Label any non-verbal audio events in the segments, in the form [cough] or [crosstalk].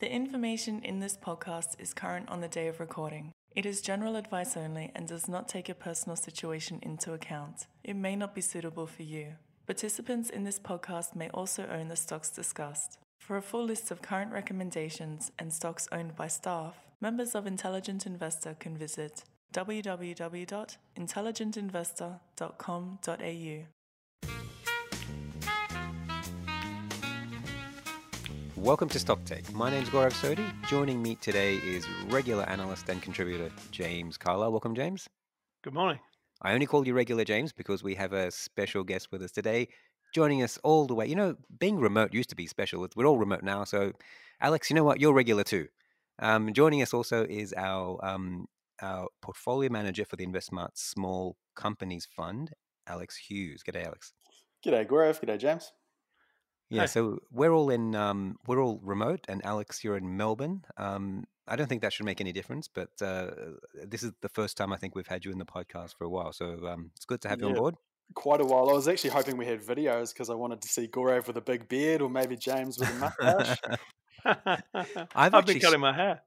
The information in this podcast is current on the day of recording. It is general advice only and does not take your personal situation into account. It may not be suitable for you. Participants in this podcast may also own the stocks discussed. For a full list of current recommendations and stocks owned by staff, members of Intelligent Investor can visit www.intelligentinvestor.com.au. Welcome to Stocktake. My name's Gaurav Sodhi. Joining me today is regular analyst and contributor James Carlisle. Welcome, James. Good morning. I only call you regular James because we have a special guest with us today, joining us all the way. You know, being remote used to be special. We're all remote now. So, Alex, you know what? You're regular too. Um, joining us also is our um, our portfolio manager for the InvestSmart Small Companies Fund, Alex Hughes. G'day, Alex. G'day, Gaurav. G'day, James. Yeah, Hi. so we're all in um, we're all remote, and Alex, you're in Melbourne. Um, I don't think that should make any difference, but uh, this is the first time I think we've had you in the podcast for a while, so um, it's good to have you on board. Quite a while. I was actually hoping we had videos because I wanted to see Gaurav with a big beard or maybe James with a mustache. [laughs] [laughs] I've I've, actually been cutting my hair.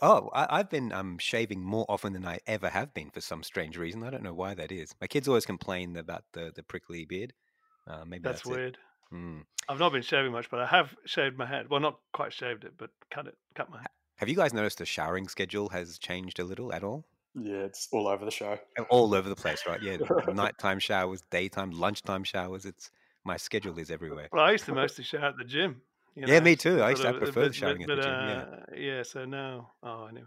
oh, I, I've been um, shaving more often than I ever have been for some strange reason. I don't know why that is. My kids always complain about the the prickly beard. Uh, maybe That's, that's, it. Hmm. I've not been shaving much, but I have shaved my head. Well, not quite shaved it, but cut it, cut my. Have you guys noticed the showering schedule has changed a little at all? yeah, it's all over the show. all over the place, right? Yeah, [laughs] nighttime showers, daytime, lunchtime showers. It's my schedule is everywhere. Well, I used to [laughs] mostly shower at the gym. you Yeah, me too. I used to- I prefer but- showering at the gym, yeah. uh, yeah. So now, oh, anyway.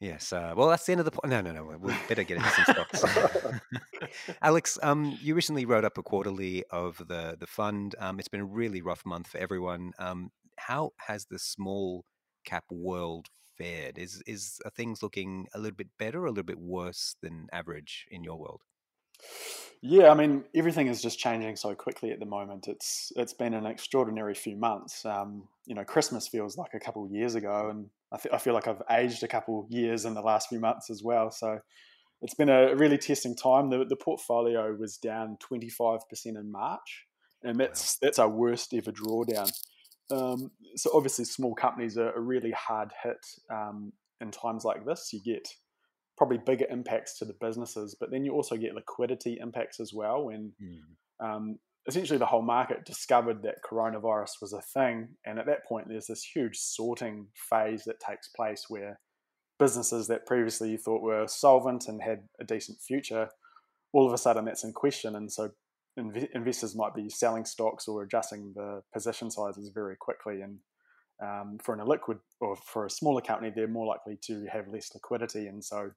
Yes. Uh, well, that's the end of the point. No, no, no. We better get into some stocks. [laughs] Alex, um, you recently wrote up a quarterly of the the fund. Um, it's been a really rough month for everyone. Um, how has the small cap world fared? Is is are things looking a little bit better or a little bit worse than average in your world? Yeah, I mean everything is just changing so quickly at the moment. It's it's been an extraordinary few months. Um, you know, Christmas feels like a couple of years ago, and I, th- I feel like I've aged a couple years in the last few months as well. So it's been a really testing time. The the portfolio was down twenty five percent in March, and that's that's our worst ever drawdown. Um, so obviously, small companies are, are really hard hit um, in times like this. You get probably bigger impacts to the businesses, but then you also get liquidity impacts as well when um, essentially the whole market discovered that coronavirus was a thing. And at that point, there's this huge sorting phase that takes place where businesses that previously you thought were solvent and had a decent future, all of a sudden that's in question. And so inv- investors might be selling stocks or adjusting the position sizes very quickly. And um, for an illiquid or for a smaller company, they're more likely to have less liquidity. And so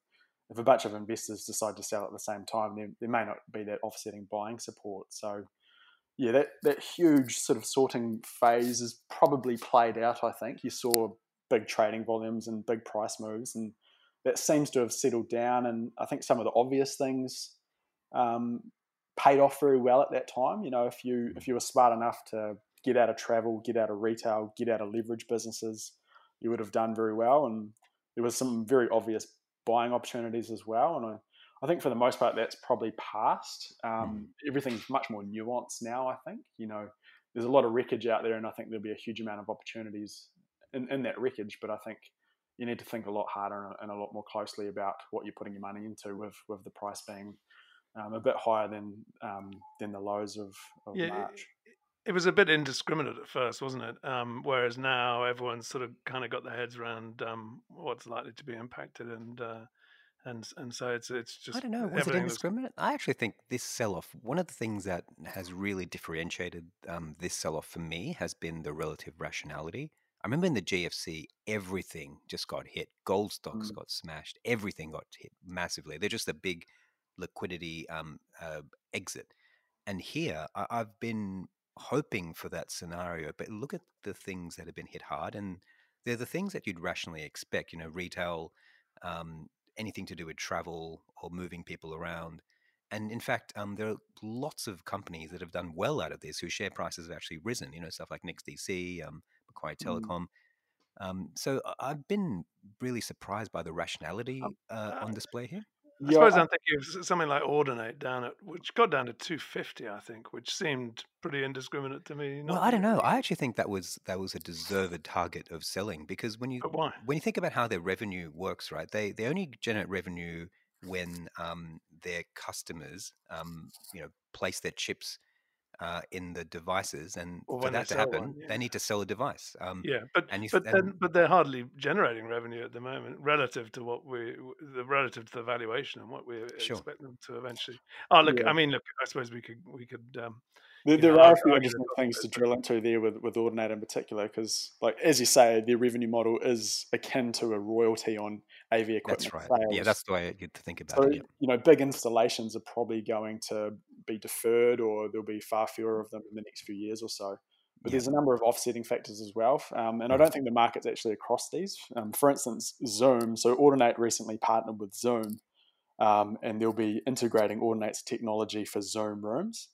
if a bunch of investors decide to sell at the same time, there, there may not be that offsetting buying support. So, yeah, that, that huge sort of sorting phase is probably played out, I think. You saw big trading volumes and big price moves, and that seems to have settled down. And I think some of the obvious things um, paid off very well at that time. You know, if you if you were smart enough to get out of travel, get out of retail, get out of leverage businesses, you would have done very well. And there was some very obvious buying opportunities as well. And I, I think for the most part, that's probably past. Um, everything's much more nuanced now. I think you know there's a lot of wreckage out there, and I think there'll be a huge amount of opportunities in, in that wreckage. But I think you need to think a lot harder and, and a lot more closely about what you're putting your money into, with with the price being um, a bit higher than um, than the lows of, of Yeah, March. It was a bit indiscriminate at first, wasn't it? Um, whereas now everyone's sort of kind of got their heads around um, what's likely to be impacted, and uh, and and so it's it's just I don't know. Was it indiscriminate? I actually think this sell-off. One of the things that has really differentiated um, this sell-off for me has been the relative rationality. I remember in the GFC, everything just got hit. Gold stocks Mm. got smashed. Everything got hit massively. They're just a big liquidity um, uh, exit. And here, I- I've been hoping for that scenario. But look at the things that have been hit hard, and they're the things that you'd rationally expect. You know, retail, um, anything to do with travel or moving people around. And in fact, um, there are lots of companies that have done well out of this whose share prices have actually risen. You know, stuff like NextDC, um, Macquarie Mm. Telecom. Um, so I've been really surprised by the rationality uh, on display here. I suppose I- I'm thinking of something like Audinate down at, which got down to 250, I think, which seemed pretty indiscriminate to me. Well, I don't know. I actually think that was that was a deserved target of selling because when you when you think about how their revenue works, right? They they only generate revenue when um, their customers, um, you know, place their chips uh, in the devices, and Or for that to sell one, happen, yeah. they need to sell a device. Um, Yeah, but and you but th- then and- but they're hardly generating revenue at the moment relative to what we the relative to the valuation and what we Sure. expect them to eventually. Oh, look, Yeah. I mean, look, I suppose we could we could um, There, there know, are a few interesting things to drill into there with, with Audinate in particular, because, like as you say, their revenue model is akin to a royalty on AV equipment that's right. sales. Yeah, that's the way you to think about so it. Yeah. you know, big installations are probably going to be deferred, or there'll be far fewer of them in the next few years or so. But Yeah. there's a number of offsetting factors as well, um, and I Mhm. don't think the market's actually across these. Um, for instance, Zoom. So Audinate recently partnered with Zoom, um, and they'll be integrating Audinate's technology for Zoom rooms.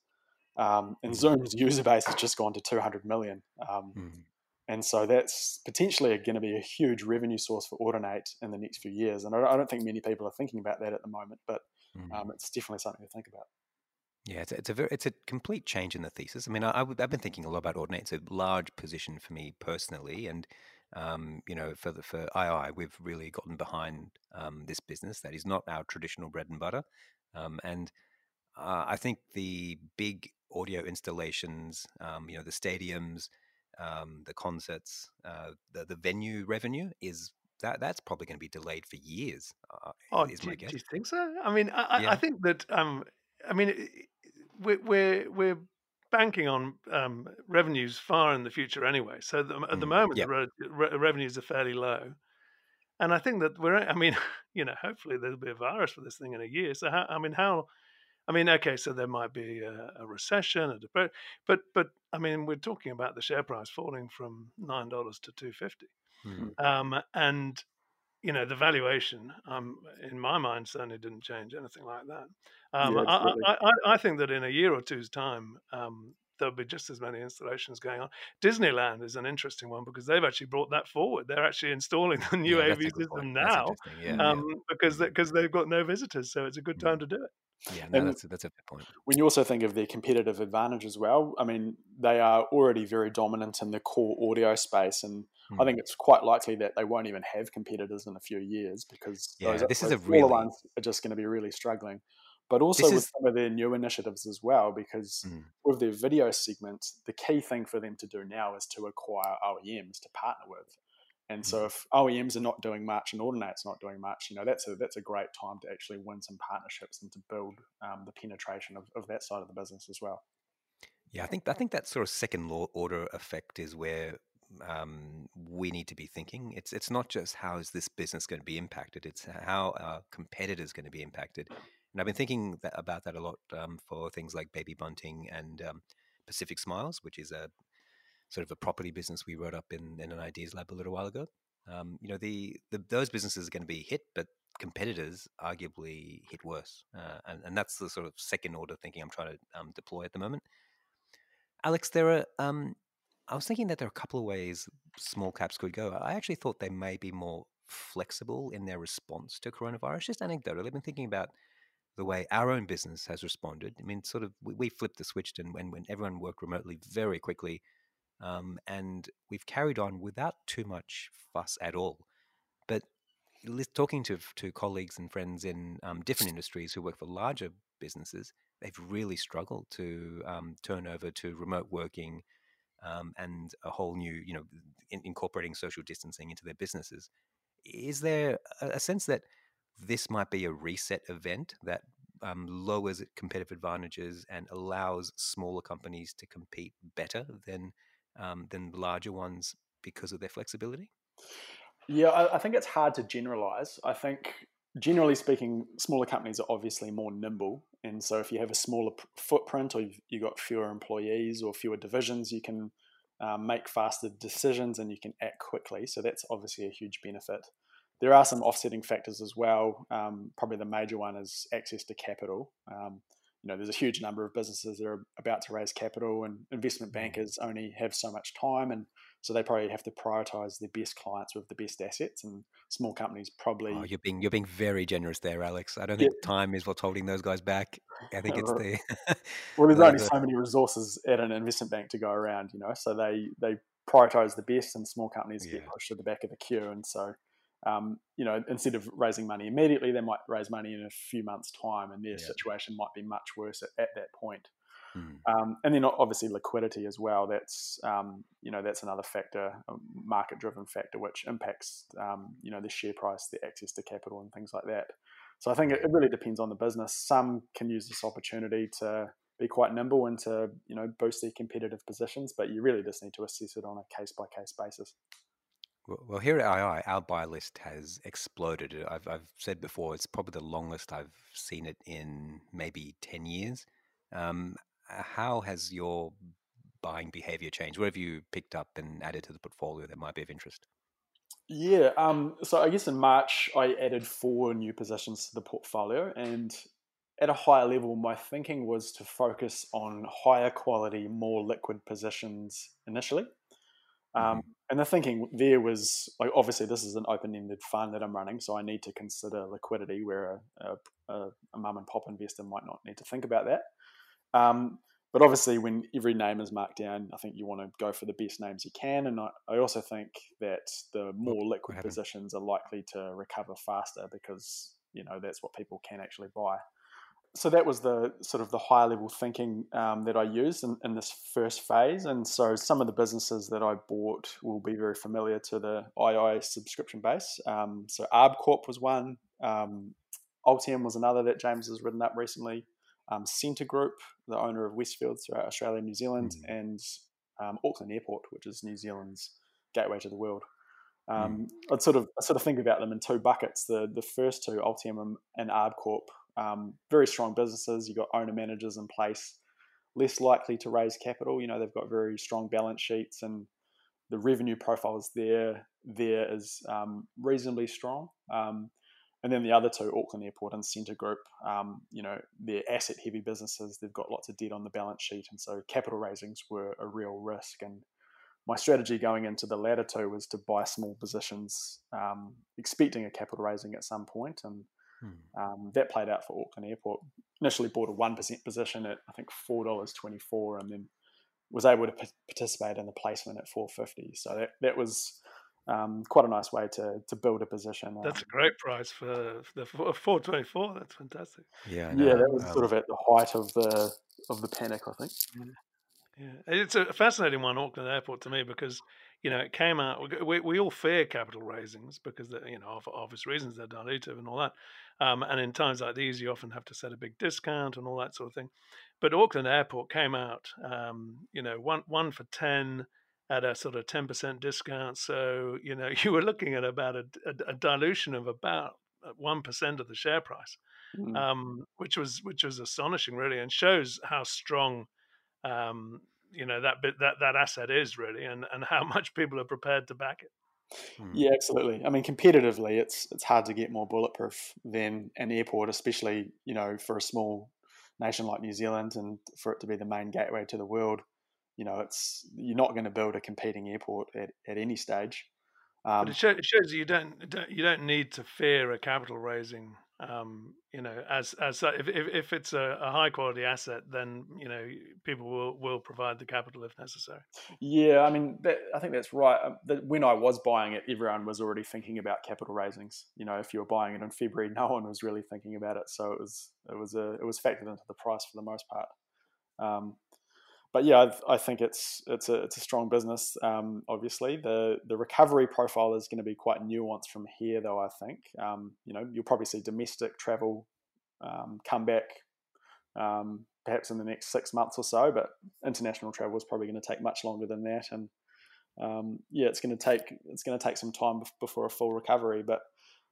Um, and Mhm. Zoom's user base has just gone to 200 million. Um, Mhm. and so that's potentially going to be a huge revenue source for Audinate in the next few years. And I don't- think many people are thinking about that at the moment, but Mhm. um, it's definitely something to think about. Yeah, it's a, it's a very it's a complete change in the thesis. I mean, I, I've been thinking a lot about Audinate. It's a large position for me personally, and um, you know, for the for II, we've really gotten behind um, this business that is not our traditional bread and butter. Um, and uh, I think the big audio installations, um, you know, the stadiums, um, the concerts, uh, the the venue revenue is that that's probably going to be delayed for years. Uh, Oh, is do, do you think so? I mean, I, Yeah. I think that um, I mean, we're we're we're banking on um, revenues far in the future anyway. So the, at the Mm, moment, yeah. the re- revenues are fairly low, and I think that we're. I mean, [laughs] you know, hopefully there'll be a virus for this thing in a year. So how, I mean, how? I mean, okay, so there might be a, a recession, a depression, but but I mean, we're talking about the share price falling from nine dollars to two fifty. Mm, um, and you know the valuation um, in my mind certainly didn't change anything like that. Um, Yeah, I. I, I, I think that in a year or two's time um, there'll be just as many installations going on disneyland is an interesting one because they've actually brought that forward they're actually installing [laughs] the new yeah, AV that's a good system point. Now. Yeah, Mm. yeah. um, because because they've got no visitors so it's a good Mm. time to do it Yeah, no, that's a, that's a fair point. When you also think of their competitive advantage as well, I mean, they are already very dominant in the core audio space. And I Mm. think it's quite likely that they won't even have competitors in a few years because Yeah, those, this is those a smaller really- ones are just going to be really struggling. But also with some of their new initiatives as well, because Mm. with their video segment, the key thing for them to do now is to acquire OEMs to partner with. And Mm. so if OEMs are not doing much and Audinate's not doing much, you know, that's a that's a great time to actually win some partnerships and to build um, the penetration of, of that side of the business as well. Yeah, I think I think that sort of second law order effect is where um, we need to be thinking. It's it's not just how is this business going to be impacted; it's how our competitors going to be impacted. And I've been thinking that, about that a lot um, for things like Baby Bunting and um, Pacific Smiles, which is a sort of a property business we wrote up in, in an ideas lab a little while ago. Um, you know, the, the those businesses are going to be hit, but competitors arguably hit worse, uh, and and that's the sort of second order thinking I'm trying to um, deploy at the moment. Alex, there are. Um, I was thinking that there are a couple of ways small caps could go. I actually thought they may be more flexible in their response to coronavirus. Just anecdotally, I've been thinking about the way our own business has responded. I mean, sort of, we, we flipped the switch, and when when everyone worked remotely very quickly, um, and we've carried on without too much fuss at all. But talking to to colleagues and friends in um, different industries who work for larger businesses, they've really struggled to um, turn over to remote working um, and a whole new, you know, in, incorporating social distancing into their businesses. Is there a, a sense that this might be a reset event that um, lowers competitive advantages and allows smaller companies to compete better than um, than larger ones because of their flexibility? Yeah, I, I think it's hard to generalize. I think, generally speaking, smaller companies are obviously more nimble. And so, if you have a smaller p- footprint or you've, you've got fewer employees or fewer divisions, you can um, make faster decisions and you can act quickly. So, that's obviously a huge benefit. There are some offsetting factors as well. Um, probably the major one is access to capital. Um, you know, there's a huge number of businesses that are about to raise capital, and investment bankers only have so much time, and So they probably have to prioritize their best clients with the best assets, and small companies probably. Oh, you're being you're being very generous there, Alex. I don't think yeah. time is what's holding those guys back. I think it's [laughs] the. well, there's [laughs] only so many resources at an investment bank to go around, you know. So they they prioritize the best, and small companies yeah. get pushed to the back of the queue, and so. Um, you know, instead of raising money immediately, they might raise money in a few months' time, and their yeah. situation might be much worse at, at that point. Mm. Um, and then obviously liquidity as well. That's um, you know that's another factor, a market-driven factor, which impacts um, you know the share price, the access to capital, and things like that. So I think it, it really depends on the business. Some can use this opportunity to be quite nimble and to you know boost their competitive positions, but you really just need to assess it on a case by case basis. Well, here at II, our buy list has exploded. I've, I've said before, it's probably the longest I've seen it in maybe 10 years. Um, uh, how has your buying behavior changed? What have you picked up and added to the portfolio that might be of interest? Yeah, um, so I guess in March I added four new positions to the portfolio, and at a higher level, my thinking was to focus on higher quality, more liquid positions initially. Um, mm-hmm. And the thinking there was like, obviously, this is an open ended fund that I'm running, so I need to consider liquidity where a, a, a mum and pop investor might not need to think about that. Um, but obviously, when every name is marked down, I think you want to go for the best names you can. And I, I also think that the more liquid positions are likely to recover faster because you know that's what people can actually buy. So that was the sort of the higher level thinking um, that I used in, in, this first phase. And so some of the businesses that I bought will be very familiar to the II subscription base. Um, so Arb Corp was one. Um, Altium was another that James has written up recently um, Scentre Group, the owner of Westfield throughout Australia and New Zealand, mm. and um, Auckland Airport, which is New Zealand's gateway to the world. Um, mm. I'd sort of I sort of think about them in two buckets. The the first two, Altium and ArbCorp, um, very strong businesses. You've got owner managers in place, less likely to raise capital. You know they've got very strong balance sheets and the revenue profiles there there is um, reasonably strong. Um, and then the other two, Auckland Airport and Scentre Group, um, you know, they're asset heavy businesses. They've got lots of debt on the balance sheet. And so capital raisings were a real risk. And my strategy going into the latter two was to buy small positions, um, expecting a capital raising at some point. And hmm. um, that played out for Auckland Airport. Initially bought a 1% position at, I think, $4.24 and then was able to p- participate in the placement at 450 So that, that was um, quite a nice way to to build a position. That's a great price for the four twenty four. That's fantastic. Yeah, yeah, that was um, sort of at the height of the of the panic, I think. Yeah. yeah, it's a fascinating one, Auckland Airport, to me because you know it came out. We, we all fear capital raisings because you know for obvious reasons they're dilutive and all that. Um, and in times like these, you often have to set a big discount and all that sort of thing. But Auckland Airport came out, um, you know, one one for ten at a sort of 10% discount. So, you know, [laughs] you were looking at about a, a, a dilution of about 1% of the share price, mm. um, which was which was astonishing, really, and shows how strong, um, you know, that bit, that that asset is really, and and how [laughs] much people are prepared to back it. Hmm. Yeah, absolutely. I mean, competitively, it's it's hard to get more bulletproof than an airport, especially you know for a small nation like New Zealand, and for it to be the main gateway to the world you know, it's you're not going to build a competing airport at, at any stage. Um, but it, shows, it shows you don't, you don't need to fear a capital raising. Um, you know, as as if if, if it's a, a, high quality asset, then you know people will will provide the capital if necessary. Yeah, I mean, that, I think that's right. Um, when I was buying it, everyone was already thinking about capital raisings. You know, if you were buying it in February, [laughs] no one was really thinking about it, so it was it was a it was factored into the price for the most part. Um, but yeah, I've, i think it's it's a it's a strong business. Um, obviously, the the recovery profile is going to be quite nuanced from here, though. I think um, you know you'll probably see domestic travel um, come back um, perhaps in the next six months or so, but international travel is probably going to take much longer than that. And um, yeah, it's going to take it's going to take some time before a full recovery, but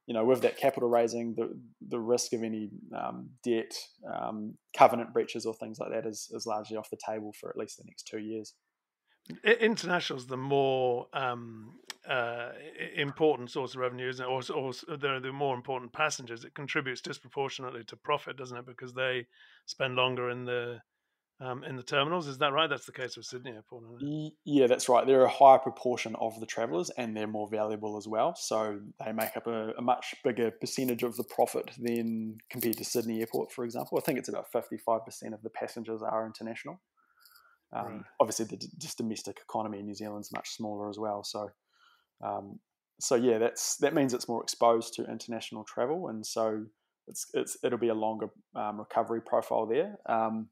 you know, with that capital raising, the the risk of any um, debt, um, covenant breaches, or things like that is is largely off the table for at least the next two years. International is the more um, uh, important source of revenue, isn't it? Or, or they're the more important passengers. It contributes disproportionately to profit, doesn't it? Because they spend longer in the um, in the terminals. Is that right? That's the case with Sydney Airport. Yeah, that's right. They're a higher proportion of the travellers, and they're more valuable as well. So they make up a, a, much bigger percentage of the profit than compared to Sydney Airport, for example. I think it's about fifty-five percent of the passengers are international. Um, right. Obviously, the just domestic economy in New Zealand's much smaller as well. So, um, so yeah, that's that means it's more exposed to international travel, and so it's it's it'll be a longer um, recovery profile there. Um,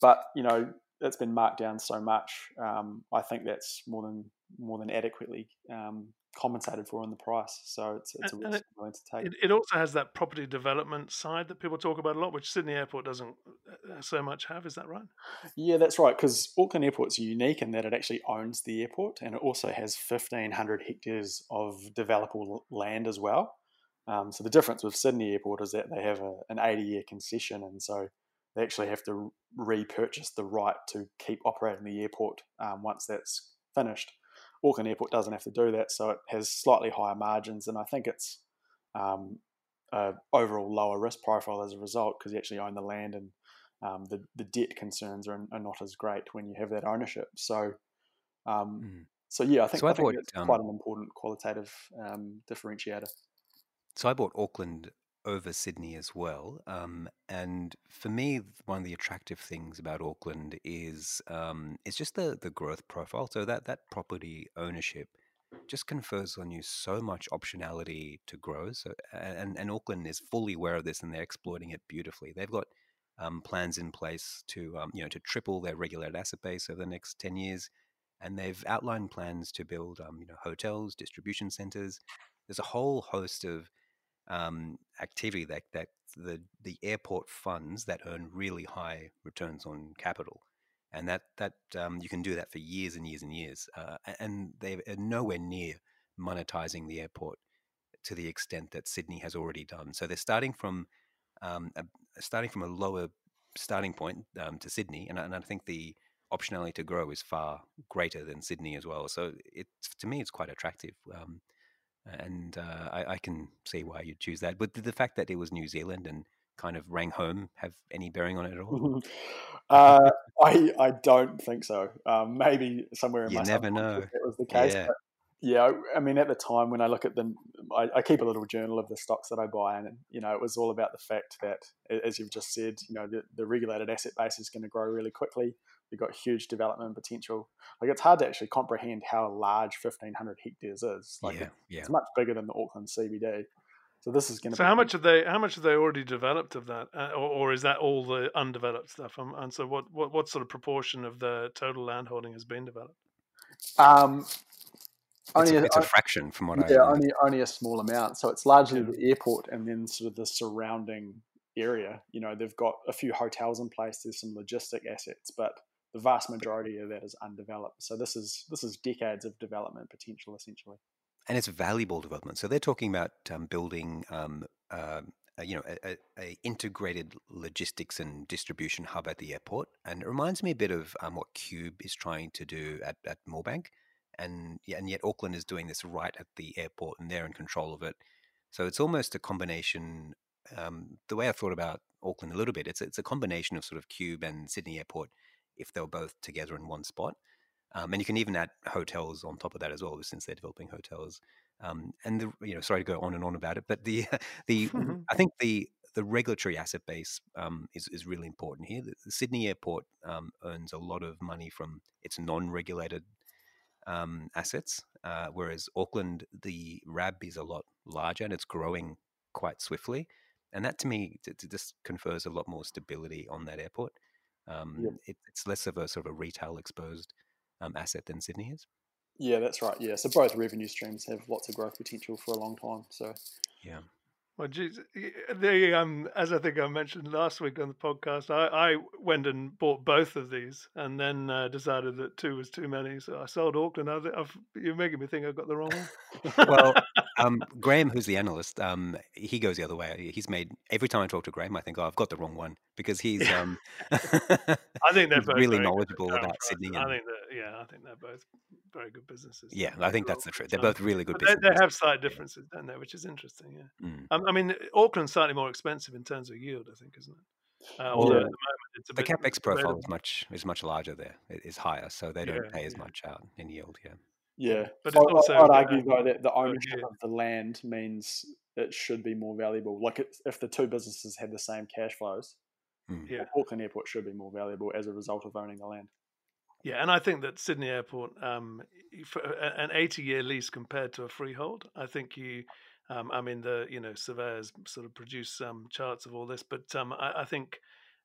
but you know, it's been marked down so much. Um, I think that's more than more than adequately um, compensated for in the price. So it's, it's a risk willing to take. It, it, also has that property development side that people talk about a lot, which Sydney Airport doesn't uh, so much have. Is that right? Yeah, that's right. Because Auckland Airport's unique in that it actually owns the airport and it also has 1,500 hectares of developable land as well. Um, so the difference with Sydney Airport is that they have a, an 80 year concession, and so they actually have to repurchase the right to keep operating the airport um, once that's finished. Auckland Airport doesn't have to do that, so it has slightly higher margins, and I think it's um, a overall lower risk profile as a result because you actually own the land and um, the the debt concerns are, are, not as great when you have that ownership. So, mm. so yeah, I think, so I, I think it's quite um an important qualitative um, differentiator. So I bought Auckland over Sydney as well. Um, and for me, one of the attractive things about Auckland is um, it's just the the growth profile. So that that property ownership just confers on you so much optionality to grow. So and and Auckland is fully aware of this, and they're exploiting it beautifully. They've got um, plans in place to um, you know to triple their regulated asset base over the next ten years, and they've outlined plans to build um, you know hotels, distribution centers. There's a whole host of um, activity that, that the, the airport funds that earn really high returns on capital. And that, that um, you can do that for years and years and years. Uh, and they are nowhere near monetizing the airport to the extent that Sydney has already done. So they're starting from um, a, starting from a lower starting point um, to Sydney, and, and, I think the optionality to grow is far greater than Sydney as well. So it's to me, it's quite attractive. Um, and uh, I, I, can see why you'd choose that. But the fact that it was New Zealand and kind of rang home have any bearing on it at all? [laughs] uh, [laughs] I I don't think so. Um, maybe somewhere in you my never know it was the case. Yeah. yeah, I mean, at the time when I look at them, I, I, keep a little journal of the stocks that I buy, and you know, it was all about the fact that, as you've just said, you know, the, the regulated asset base is going to grow really quickly. You've got huge development potential. Like it's hard to actually comprehend how large 1,500 hectares is. Like yeah, it, yeah. it's much bigger than the Auckland CBD. So this is going to. So how much have they? How much have they already developed of that, uh, or, or, is that all the undeveloped stuff? Um, and so, what, what what sort of proportion of the total landholding has been developed? Um, only it's, a, it's a fraction from what yeah, I. Yeah, only only a small amount. So it's largely yeah. the airport and then sort of the surrounding area. You know, they've got a few hotels in place. There's some logistic assets, but the vast majority of that is undeveloped. So this is this is decades of development potential, essentially. And it's valuable development. So they're talking about um, building, um, uh, you know, a, a, integrated logistics and distribution hub at the airport. And it reminds me a bit of um, what Qube is trying to do at, at Moorebank. And, and yet Auckland is doing this right at the airport and they're in control of it. So it's almost a combination. Um, the way I thought about Auckland a little bit, it's, it's a combination of sort of Qube and Sydney Airport if they were both together in one spot. Um, and you can even add hotels on top of that as well, since they're developing hotels. Um, and the you know, sorry to go on and on about it, but the [laughs] the [laughs] I think the the regulatory asset base um, is is really important here. The, the Sydney Airport um, earns a lot of money from its non-regulated um, assets, uh, whereas Auckland, the RAB is a lot larger and it's growing quite swiftly. And that to me t- t- just confers a lot more stability on that airport. Um, yep. it, it's less of a sort of a retail exposed um, asset than Sydney is. Yeah, that's right. Yeah, so both revenue streams have lots of growth potential for a long time. So yeah. Well, geez, the um, as I think I mentioned last week on the podcast, I, I went and bought both of these, and then uh, decided that two was too many, so I sold Auckland. I, I've, you're making me think I've got the wrong one. [laughs] well, um, Graham, who's the analyst, um, he goes the other way. He's made every time I talk to Graham, I think, oh, I've got the wrong one because he's. Um, [laughs] I think they're [laughs] really knowledgeable about Sydney. And, I think that, yeah, I think they're both very good businesses. Yeah, I think that's the truth. They're both really good they, they, have slight differences, yeah. don't they? Which is interesting. Yeah. Mm. Um, I mean, Auckland's slightly more expensive in terms of yield, I think, isn't it? Uh, although Yeah. at the moment The bit capex profile is much is much larger there. It is higher, so they don't Yeah, pay as much out in yield. Yeah. Yeah, But I, also, I'd argue um, though that the oh, ownership yeah. of the land means it should be more valuable. Like it, if the two businesses had the same cash flows, Mm. Yeah. Auckland Airport should be more valuable as a result of owning the land. Yeah, and I think that Sydney Airport, um, for an 80-year lease compared to a freehold, I think you, um, I mean, the you know surveyors sort of produce some charts of all this, but um, I, I think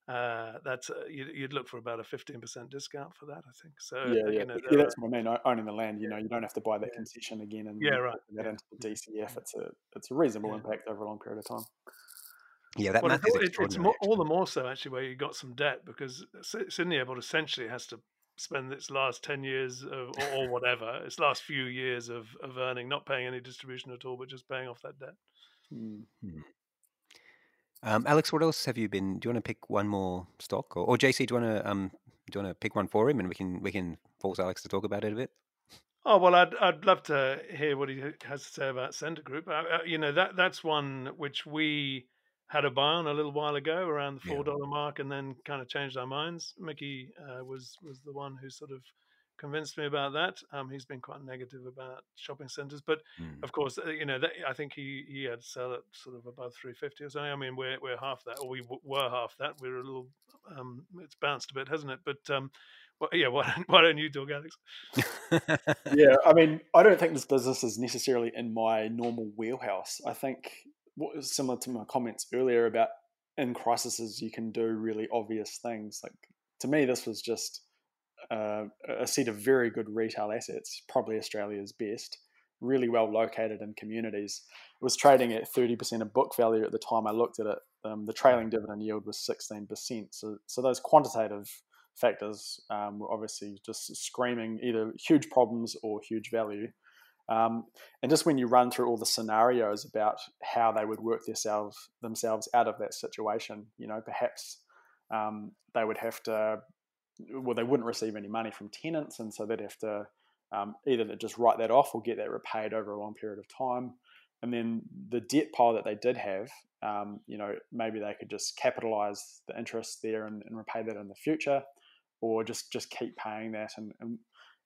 uh, that's uh, you'd, you'd look for about a 15% discount for that. I think so. yeah, uh, yeah, You know, yeah. That's what I mean. Owning the land, you know, you don't have to buy that Yeah. concession again and Yeah, right, put that yeah, into the DCF. It's a it's a reasonable Yeah. impact over a long period of time. Yeah, that well, math it's, is all, it, it's more, all the more so actually where you got some debt because Sydney Airport essentially has to spend its last 10 years of, or, or whatever, its last few years of, of earning, not paying any distribution at all, but just paying off that debt. Mm. Um, Alex, what else have you been? Do you want to pick one more stock, or, or JC? Do you want to um, do you want to pick one for him, and we can we can force Alex to talk about it a bit? Oh well, I'd I'd love to hear what he has to say about Scentre Group. Uh, uh, you know that that's one which we had a buy on a little while ago around the four dollar mark, and then kind of changed our minds. Mickey uh, was was the one who sort of convinced me about that. Um, he's been quite negative about shopping centres, but Mm. of course, uh, you know, that, I think he he had to sell at sort of above three fifty or something. I mean, we're we're half that, or we w- were half that. We're a little, um, it's bounced a bit, hasn't it? But um, well, yeah, [laughs] why don't, why don't you talk, Alex? yeah, I mean, I don't think this business is necessarily in my normal wheelhouse. I think what is similar to my comments earlier about in crises you can do really obvious things. Like to me, this was just uh, a set of very good retail assets, probably Australia's best, really well located in communities. It was trading at thirty percent of book value at the time I looked at it. Um, the trailing dividend yield was sixteen percent. So, so those quantitative factors um, were obviously just screaming either huge problems or huge value. Um, and just when you run through all the scenarios about how they would work themselves themselves out of that situation, you know, perhaps um, they would have to, well, they wouldn't receive any money from tenants, and so they'd have to um, either just write that off or get that repaid over a long period of time. And then the debt pile that they did have, um, you know, maybe they could just capitalize the interest there and, and repay that in the future, or just just keep paying that. And and,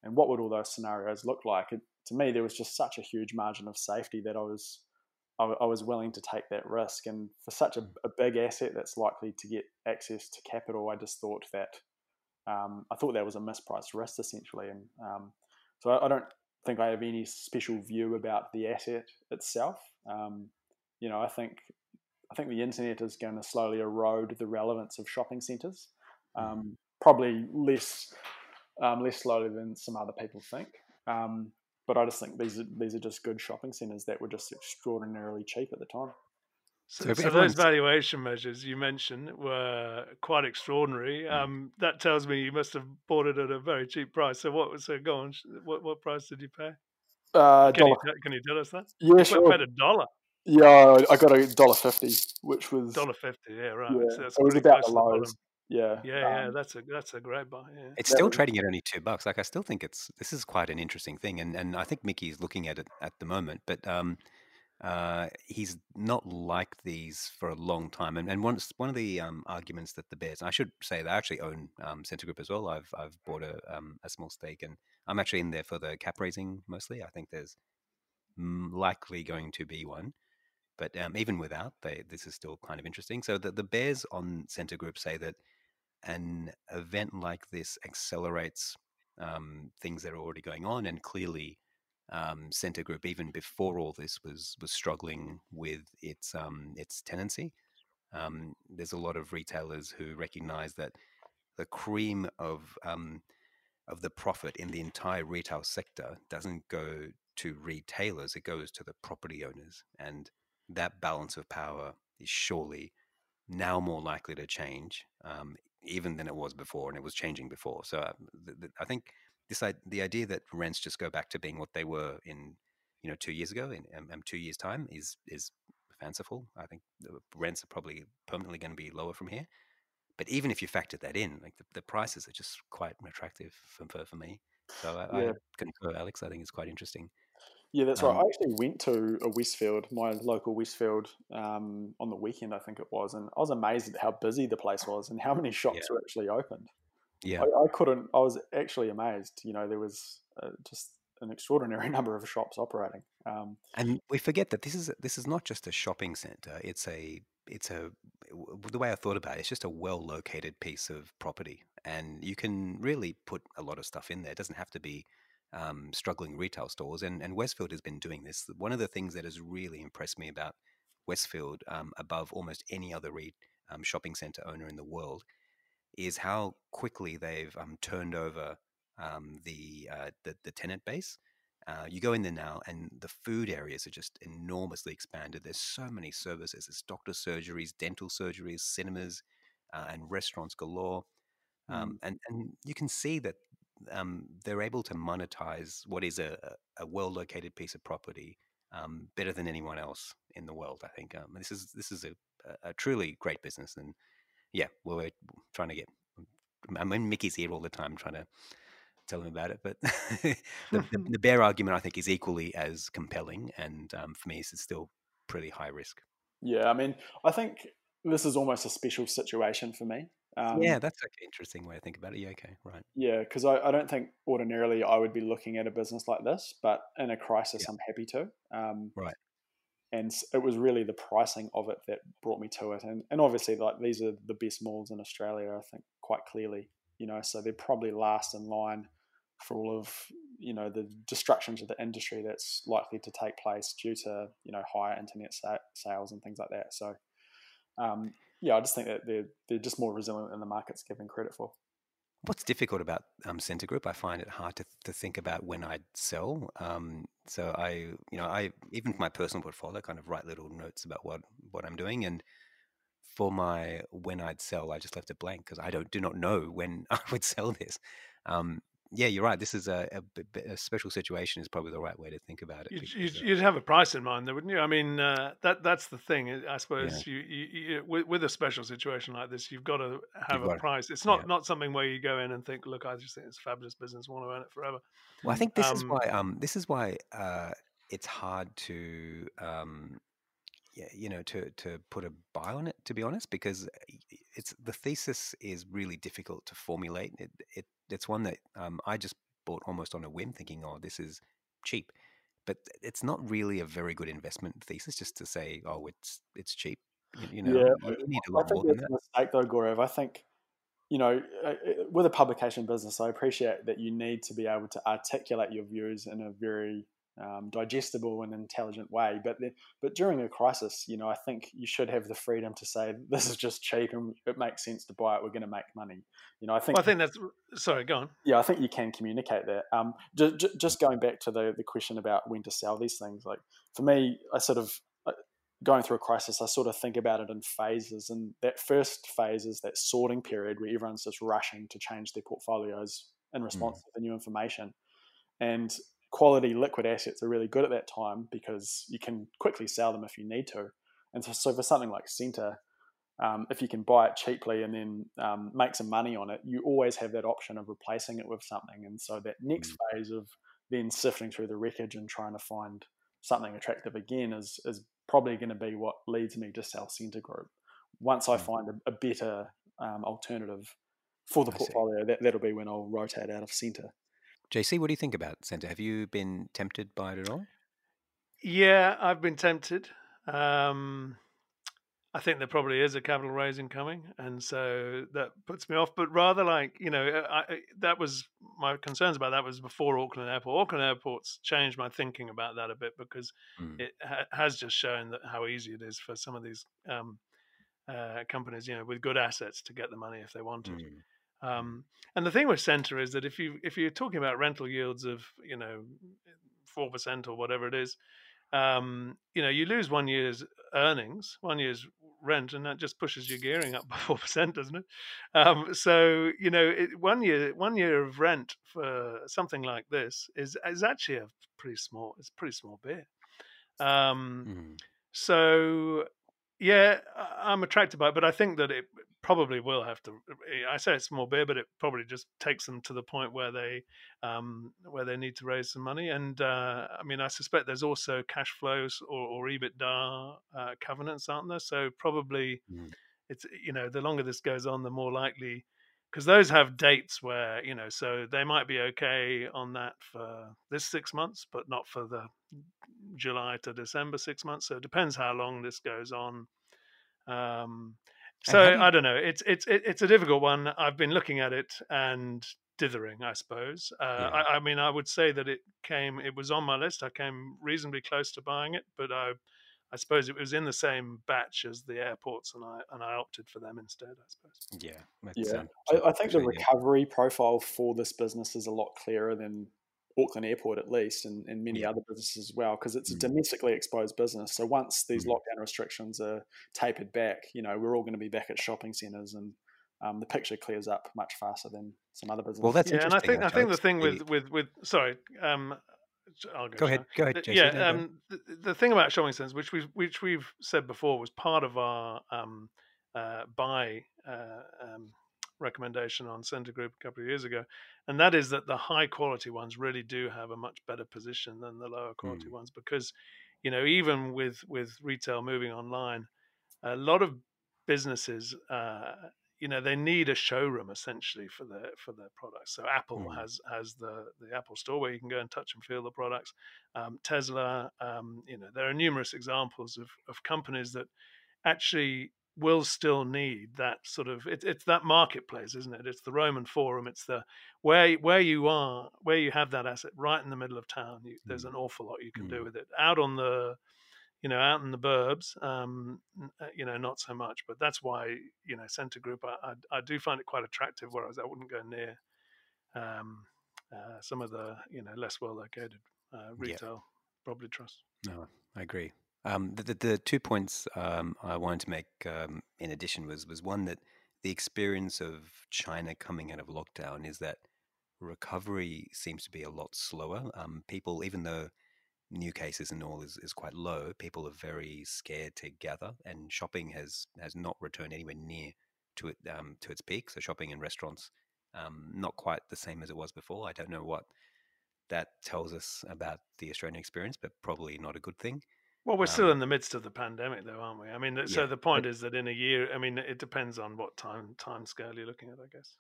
and what would all those scenarios look like? It, to me, there was just such a huge margin of safety that I was I, I was willing to take that risk. And for such a, a big asset that's likely to get access to capital, I just thought that um, I thought that was a mispriced risk essentially. And um, so I, I don't think I have any special view about the asset itself. Um, you know, I think I think the internet is going to slowly erode the relevance of shopping centres, um, probably less um, less slowly than some other people think. Um, but I just think these are these are just good shopping centres that were just extraordinarily cheap at the time. So, So so those valuation measures you mentioned were quite extraordinary. Mm. Um, that tells me you must have bought it at a very cheap price. So what? Was so go on. What what price did you pay? Uh, Can you, dollar, te- can you tell us that? yeah, You sure. paid a dollar, Yeah, I got a dollar fifty, which was dollar fifty. Yeah, right. yeah, So that's it was about close the to the bottom. lows. Yeah, Yeah, yeah. um, That's a that's a great buy. Yeah. It's still trading at only two bucks. Like I still think it's this is quite an interesting thing, and and I think Mickey's looking at it at the moment, but um, uh, he's not like these for a long time. And and one one of the um arguments that the Bears, I should say they actually own um Scentre Group as well. I've I've bought a um a small stake, and I'm actually in there for the cap raising mostly. I think there's likely going to be one. But um, even without, they, this is still kind of interesting. So the, the Bears on Scentre Group say that an event like this accelerates um, things that are already going on, and clearly, um, Scentre Group, even before all this, was was struggling with its um, its tenancy. Um, there's a lot of retailers who recognise that the cream of um, of the profit in the entire retail sector doesn't go to retailers; it goes to the property owners, and that balance of power is surely now more likely to change, um, even than it was before, and it was changing before. So uh, th- th- I think this the idea that rents just go back to being what they were in you know two years ago in um, um, two years time is is fanciful. I think the rents are probably permanently going to be lower from here. But even if you factor that in, like the, the prices are just quite attractive for, for, for me. So I, I concur, Alex. I think it's quite interesting. Yeah, that's um, right. I actually went to a Westfield, my local Westfield, um, on the weekend, I think it was, and I was amazed at how busy the place was and how many [laughs] shops yeah. were actually opened. Yeah, I, I, couldn't. I was actually amazed. You know, there was uh, just an extraordinary [laughs] number of shops operating. Um, and we forget that this is this is not just a shopping center. It's a it's a the way I thought about it. It's just a well located piece of property, and you can really put a lot of stuff in there. It doesn't have to be um, struggling retail stores. And and Westfield has been doing this. One of the things that has really impressed me about Westfield, um, above almost any other re- um, shopping center owner in the world, is how quickly they've um, turned over um, the, uh, the, the tenant base. Uh, you go in there now, and the food areas are just enormously expanded. There's so many services. There's doctor surgeries, dental surgeries, cinemas, uh, and restaurants galore. Um, mm. and and you can see that um, they're able to monetize what is a, a well located piece of property um, better than anyone else in the world. I think um, this is this is a, a, truly great business, and yeah, we're trying to get. I'm in Mickey's ear all the time, trying to tell him about it. But [laughs] the, the, [laughs] the, bear argument, I think, is equally as compelling, and um, for me, it's still pretty high risk. Yeah, I mean, I think this is almost a special situation for me. Um, yeah, that's an interesting way to think about it. Yeah, okay, right. Yeah, because I, I don't think ordinarily I would be looking at a business like this, but in a crisis, yeah. I'm happy to. Um, right. And it was really the pricing of it that brought me to it, and and obviously, like these are the best malls in Australia, I think, quite clearly. You know, so they're probably last in line for all of you know the destruction to the industry that's likely to take place due to you know higher internet sa- sales and things like that. So um, yeah, I just think that they're they're just more resilient than the market's giving credit for. What's difficult about um, Scentre Group? I find it hard to, to think about when I'd sell. Um, so I, you know, I even for my personal portfolio, kind of write little notes about what what I'm doing, and for my when I'd sell, I just left it blank because I don't do not know when [laughs] I would sell this. Um, yeah, you're right. This is a, a, a, special situation. Is probably the right way to think about it. You'd, you'd, you'd have a price in mind, though, wouldn't you? I mean, uh, that that's the thing. I suppose yeah. you, you, you with, with, a special situation like this, you've got to have a price. It's not yeah. not something where you go in and think, "Look, I just think it's a fabulous business. Want to own it forever." Well, I think this um, is why. Um, this is why uh, it's hard to. Um, you know, to to put a buy on it, to be honest, because it's the thesis is really difficult to formulate. It, it it's one that um, I just bought almost on a whim, thinking, "Oh, this is cheap," but it's not really a very good investment thesis. Just to say, "Oh, it's it's cheap," you, you know, yeah, you need a lot I think more than. A mistake, though, Gaurav. I think you know, uh, uh, with a publication business, I appreciate that you need to be able to articulate your views in a very um, digestible and intelligent way. But but during a crisis, you know, I think you should have the freedom to say this is just cheap and it makes sense to buy it. We're going to make money. You know, I think. Well, I think that's sorry. Go on. Yeah, I think you can communicate that. Um, just, just going back to the the question about when to sell these things. Like for me, I sort of uh, going through a crisis, I sort of think about it in phases. And that first phase is that sorting period where everyone's just rushing to change their portfolios in response mm. to the new information. And quality liquid assets are really good at that time because you can quickly sell them if you need to. And so, so for something like Scentre, um, if you can buy it cheaply and then um, make some money on it, you always have that option of replacing it with something. And so that next mm. phase of then sifting through the wreckage and trying to find something attractive again is is probably going to be what leads me to sell Scentre Group. Once I mm. find a, a better um, alternative for the portfolio, that, that'll be when I'll rotate out of Scentre. JC, what do you think about Scentre? Have you been tempted by it at all? Yeah, I've been tempted. Um, I think there probably is a capital raising coming, and so that puts me off. But rather, like you know, uh, I, that was my concerns about that was before Auckland Airport. Auckland Airport's changed my thinking about that a bit because mm. it ha- has just shown that how easy it is for some of these um, uh, companies, you know, with good assets to get the money if they wanted. Mm. Um, and the thing with Scentre is that if you if you're talking about rental yields of you know four percent or whatever it is, um, you know you lose one year's earnings, one year's rent, and that just pushes your gearing up by [laughs] four percent, doesn't it? Um, so you know it, one year one year of rent for something like this is is actually a pretty small it's a pretty small bit. Um, mm. So yeah, I'm attracted by it, but I think that it probably will have to. I say it's small beer, but it probably just takes them to the point where they um, where they need to raise some money. And uh, I mean, I suspect there's also cash flows or, or EBITDA uh, covenants, aren't there? So probably mm. it's you know the longer this goes on, the more likely because those have dates where you know so they might be okay on that for this six months but not for the july to december six months so it depends how long this goes on um, so you... i don't know it's it's it's a difficult one i've been looking at it and dithering i suppose uh, yeah. I, I mean i would say that it came it was on my list i came reasonably close to buying it but i I suppose it was in the same batch as the airports, and I and I opted for them instead. I suppose. Yeah, yeah. Um, I, I, think the recovery yeah. profile for this business is a lot clearer than Auckland Airport, at least, and, and many yeah. other businesses as well, because it's a mm. domestically exposed business. So once these mm. lockdown restrictions are tapered back, you know, we're all going to be back at shopping centres and. Um, the picture clears up much faster than some other businesses. Well, that's yeah, and I think I think the thing with with with sorry, um, I'll go, go ahead. Go ahead. yeah. Um, the, the, thing about shopping centers, which we've which we've said before, was part of our um, uh, buy uh, um, recommendation on Scentre Group a couple of years ago, and that is that the high quality ones really do have a much better position than the lower quality mm. ones because, you know, even with with retail moving online, a lot of businesses uh, you know they need a showroom essentially for their for their products. So Apple mm. has has the the Apple Store where you can go and touch and feel the products. Um, Tesla, um, you know, there are numerous examples of of companies that actually will still need that sort of it, it's that marketplace isn't it it's the roman forum it's the where where you are where you have that asset right in the middle of town you, mm. there's an awful lot you can mm. do with it out on the you know, out in the burbs, um, uh, you know, not so much. But that's why, you know, Scentre Group, I, I, I do find it quite attractive. Whereas I wouldn't go near um, uh, some of the, you know, less well located uh, retail yeah. property trusts. No, I agree. Um, the, the, the, two points um, I wanted to make um, in addition was was one that the experience of China coming out of lockdown is that recovery seems to be a lot slower. Um, people, even though new cases and all is, is quite low. People are very scared to gather, and shopping has has not returned anywhere near to it um, to its peak. So shopping in restaurants, um, not quite the same as it was before. I don't know what that tells us about the Australian experience, but probably not a good thing. Well, we're um, still in the midst of the pandemic, though, aren't we? I mean, so yeah, the point is that in a year, I mean, it depends on what time time scale you're looking at, I guess.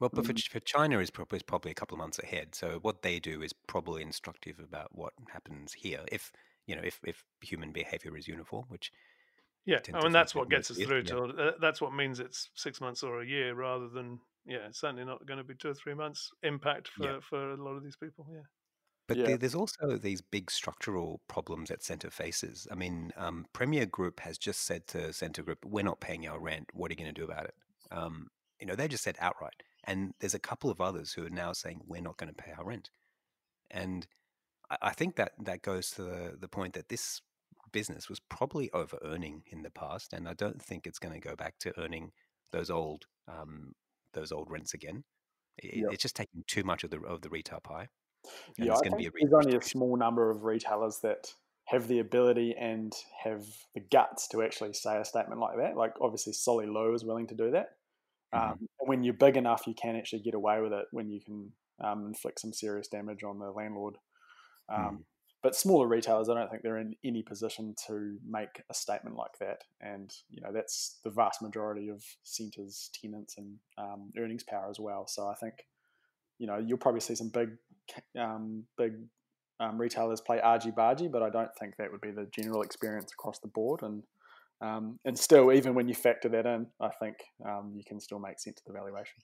Well, but for, mm. for China is probably, is probably a couple of months ahead. So what they do is probably instructive about what happens here. If you know, if if human behavior is uniform, which yeah, I mean that's what gets us through yeah. till uh, that's what means it's six months or a year rather than yeah, certainly not going to be two or three months impact for yeah. for a lot of these people. Yeah. But yeah. there's also these big structural problems that Scentre faces. I mean, um, Premier Group has just said to Scentre Group, "We're not paying our rent. What are you going to do about it?" Um, you know, they just said outright. And there's a couple of others who are now saying we're not going to pay our rent. And I think that that goes to the, the point that this business was probably over earning in the past, and I don't think it's going to go back to earning those old um, those old rents again. It, yep. It's just taking too much of the of the retail pie. Yeah, I think there's only a small number of retailers that have the ability and have the guts to actually say a statement like that. Like obviously, Solly Lew is willing to do that. Mm-hmm. Um, when you're big enough, you can actually get away with it when you can um, inflict some serious damage on the landlord. Um, mm. But smaller retailers, I don't think they're in any position to make a statement like that. And you know that's the vast majority of centres, tenants, and um, earnings power as well. So I think you know you'll probably see some big, um, big um, retailers play argy bargy, but I don't think that would be the general experience across the board. And um, and still, even when you factor that in, I think um, you can still make sense of the valuation.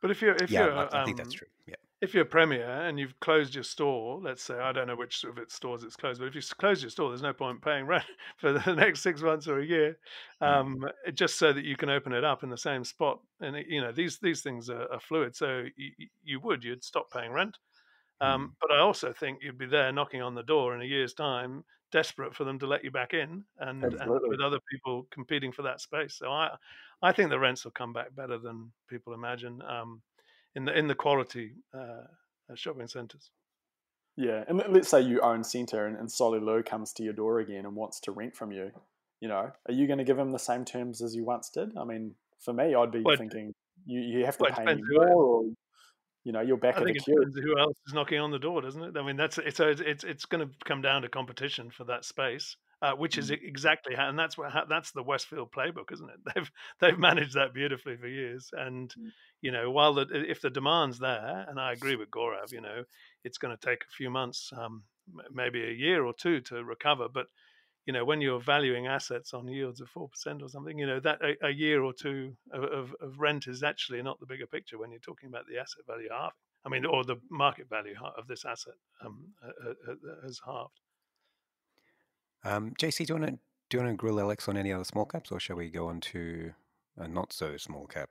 But if you're if yeah, you're, I, I think that's um, true. Yeah. If you're a Premier and you've closed your store, let's say I don't know which of its stores it's closed, but if you close your store, there's no point paying [laughs] rent for the next six months or a year, mm. um, mm. just so that you can open it up in the same spot. And you know these these things are, are fluid, so you, you would you'd stop paying rent. Um, mm. But I also think you'd be there knocking on the door in a year's time desperate for them to let you back in and, and, with other people competing for that space. So I I think the rents will come back better than people imagine um, in the in the quality uh, shopping centres. Yeah, and let's say you own Scentre and, and Solly Lew comes to your door again and wants to rent from you. You know, are you going to give him the same terms as you once did? I mean, For me, I'd be Well, thinking you, you have to well, pay me who it is. more, or you know, you're back I of the queue. who else is knocking on the door, doesn't it? I mean, that's so it's it's, it's going to come down to competition for that space, uh, which is Mm. exactly how, and that's what that's the Westfield playbook, isn't it? [laughs] They've they've managed that beautifully for years, and Mm. you know, while the, if the demand's there, and I agree with Gaurav, you know, it's going to take a few months, um, maybe a year or two to recover, but you know, when you're valuing assets on yields of four percent or something, you know that a, a year or two of, of, of rent is actually not the bigger picture when you're talking about the asset value halving. I mean, or the market value of this asset um, uh, uh, uh, has halved. Um, JC, do you want to do you want to grill Alex on any other small caps, or shall we go on to a not so small cap?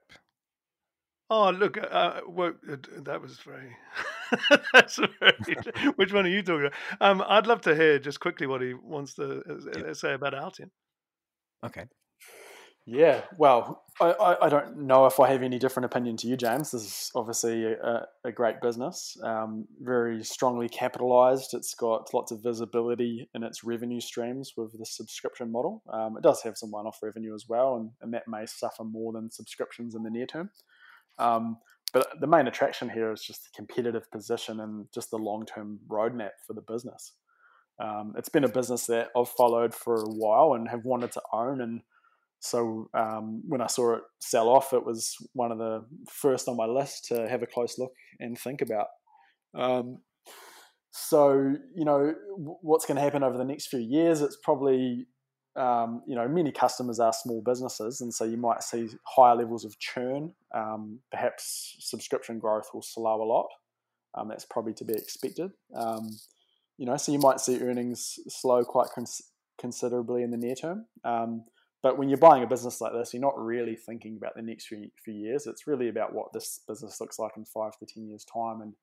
Oh, look, uh, uh, well, uh, that was very. [laughs] that's very. [laughs] [laughs] Which one are you talking about? Um, I'd love to hear just quickly what he wants to uh, Yeah. say about Altium. Okay. Yeah, well, I, I, don't know if I have any different opinion to you, James. This is obviously a, a great business, um, very strongly capitalized. It's got lots of visibility in its revenue streams with the subscription model. Um, it does have some one off revenue as well, and, and that may suffer more than subscriptions in the near term. Um, but the main attraction here is just the competitive position and just the long term roadmap for the business. Um, it's been a business that I've followed for a while and have wanted to own and so um, when I saw it sell off, it was one of the first on my list to have a close look and think about. Um, so you know what's going to happen over the next few years? It's probably um, you know many customers are small businesses, and so you might see higher levels of churn. Um, perhaps subscription growth will slow a lot. Um, that's probably to be expected. Um, you know, so you might see earnings slow quite cons- considerably in the near term. Um, but when you're buying a business like this, you're not really thinking about the next few, few years. It's really about what this business looks like in five to 10 years' time. And,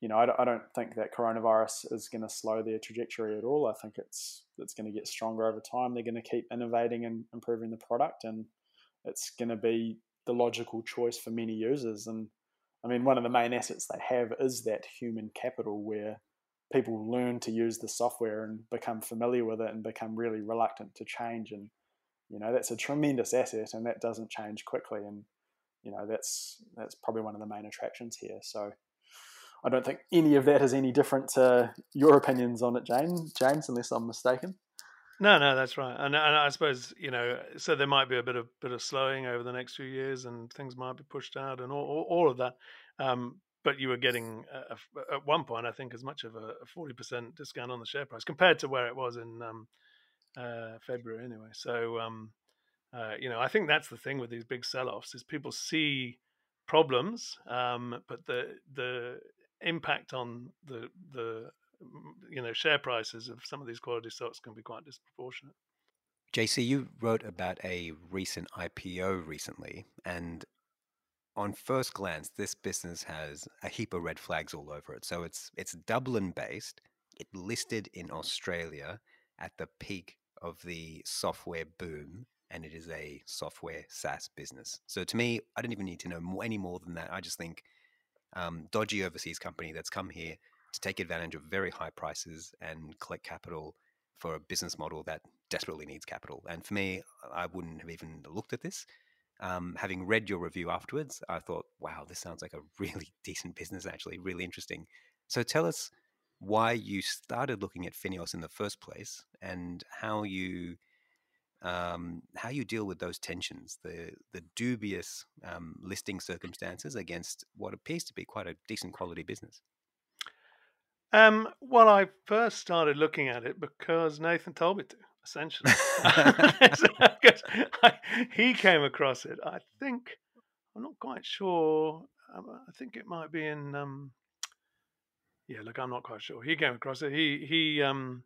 you know, I don't, I don't think that coronavirus is going to slow their trajectory at all. I think it's, it's going to get stronger over time. They're going to keep innovating and improving the product. And it's going to be the logical choice for many users. And I mean, one of the main assets they have is that human capital where people learn to use the software and become familiar with it and become really reluctant to change. And, you know that's a tremendous asset and that doesn't change quickly and you know that's that's probably one of the main attractions here so i don't think any of that is any different to your opinions on it james james unless i'm mistaken No, no, that's right. And, and I suppose you know, so there might be a bit of bit of slowing over the next few years, and things might be pushed out, and all, all, all of that. Um, but you were getting a, a, at one point, I think, as much of a forty percent discount on the share price compared to where it was in um, uh, February, anyway. So um, uh, you know, I think that's the thing with these big sell-offs is people see problems, um, but the the impact on the the you know share prices of some of these quality stocks can be quite disproportionate. JC, you wrote about a recent IPO recently, and on first glance, this business has a heap of red flags all over it. So it's it's Dublin based. It listed in Australia at the peak of the software boom, and it is a software SaaS business. So to me, I don't even need to know more, any more than that. I just think um, dodgy overseas company that's come here to take advantage of very high prices and collect capital for a business model that desperately needs capital. And for me, I wouldn't have even looked at this. Um, having read your review afterwards, I thought, wow, this sounds like a [laughs] really decent business, actually, really interesting. So tell us why you started looking at Fineos in the first place and how you um, how you deal with those tensions, the the dubious um, listing circumstances against what appears to be quite a decent quality business. Um, well, I first started looking at it because Nathan told me to. Essentially, [laughs] I- he came across it. I think I'm not quite sure. um, I think it might be in. Yeah, look, I'm not quite sure. He came across it. He he um,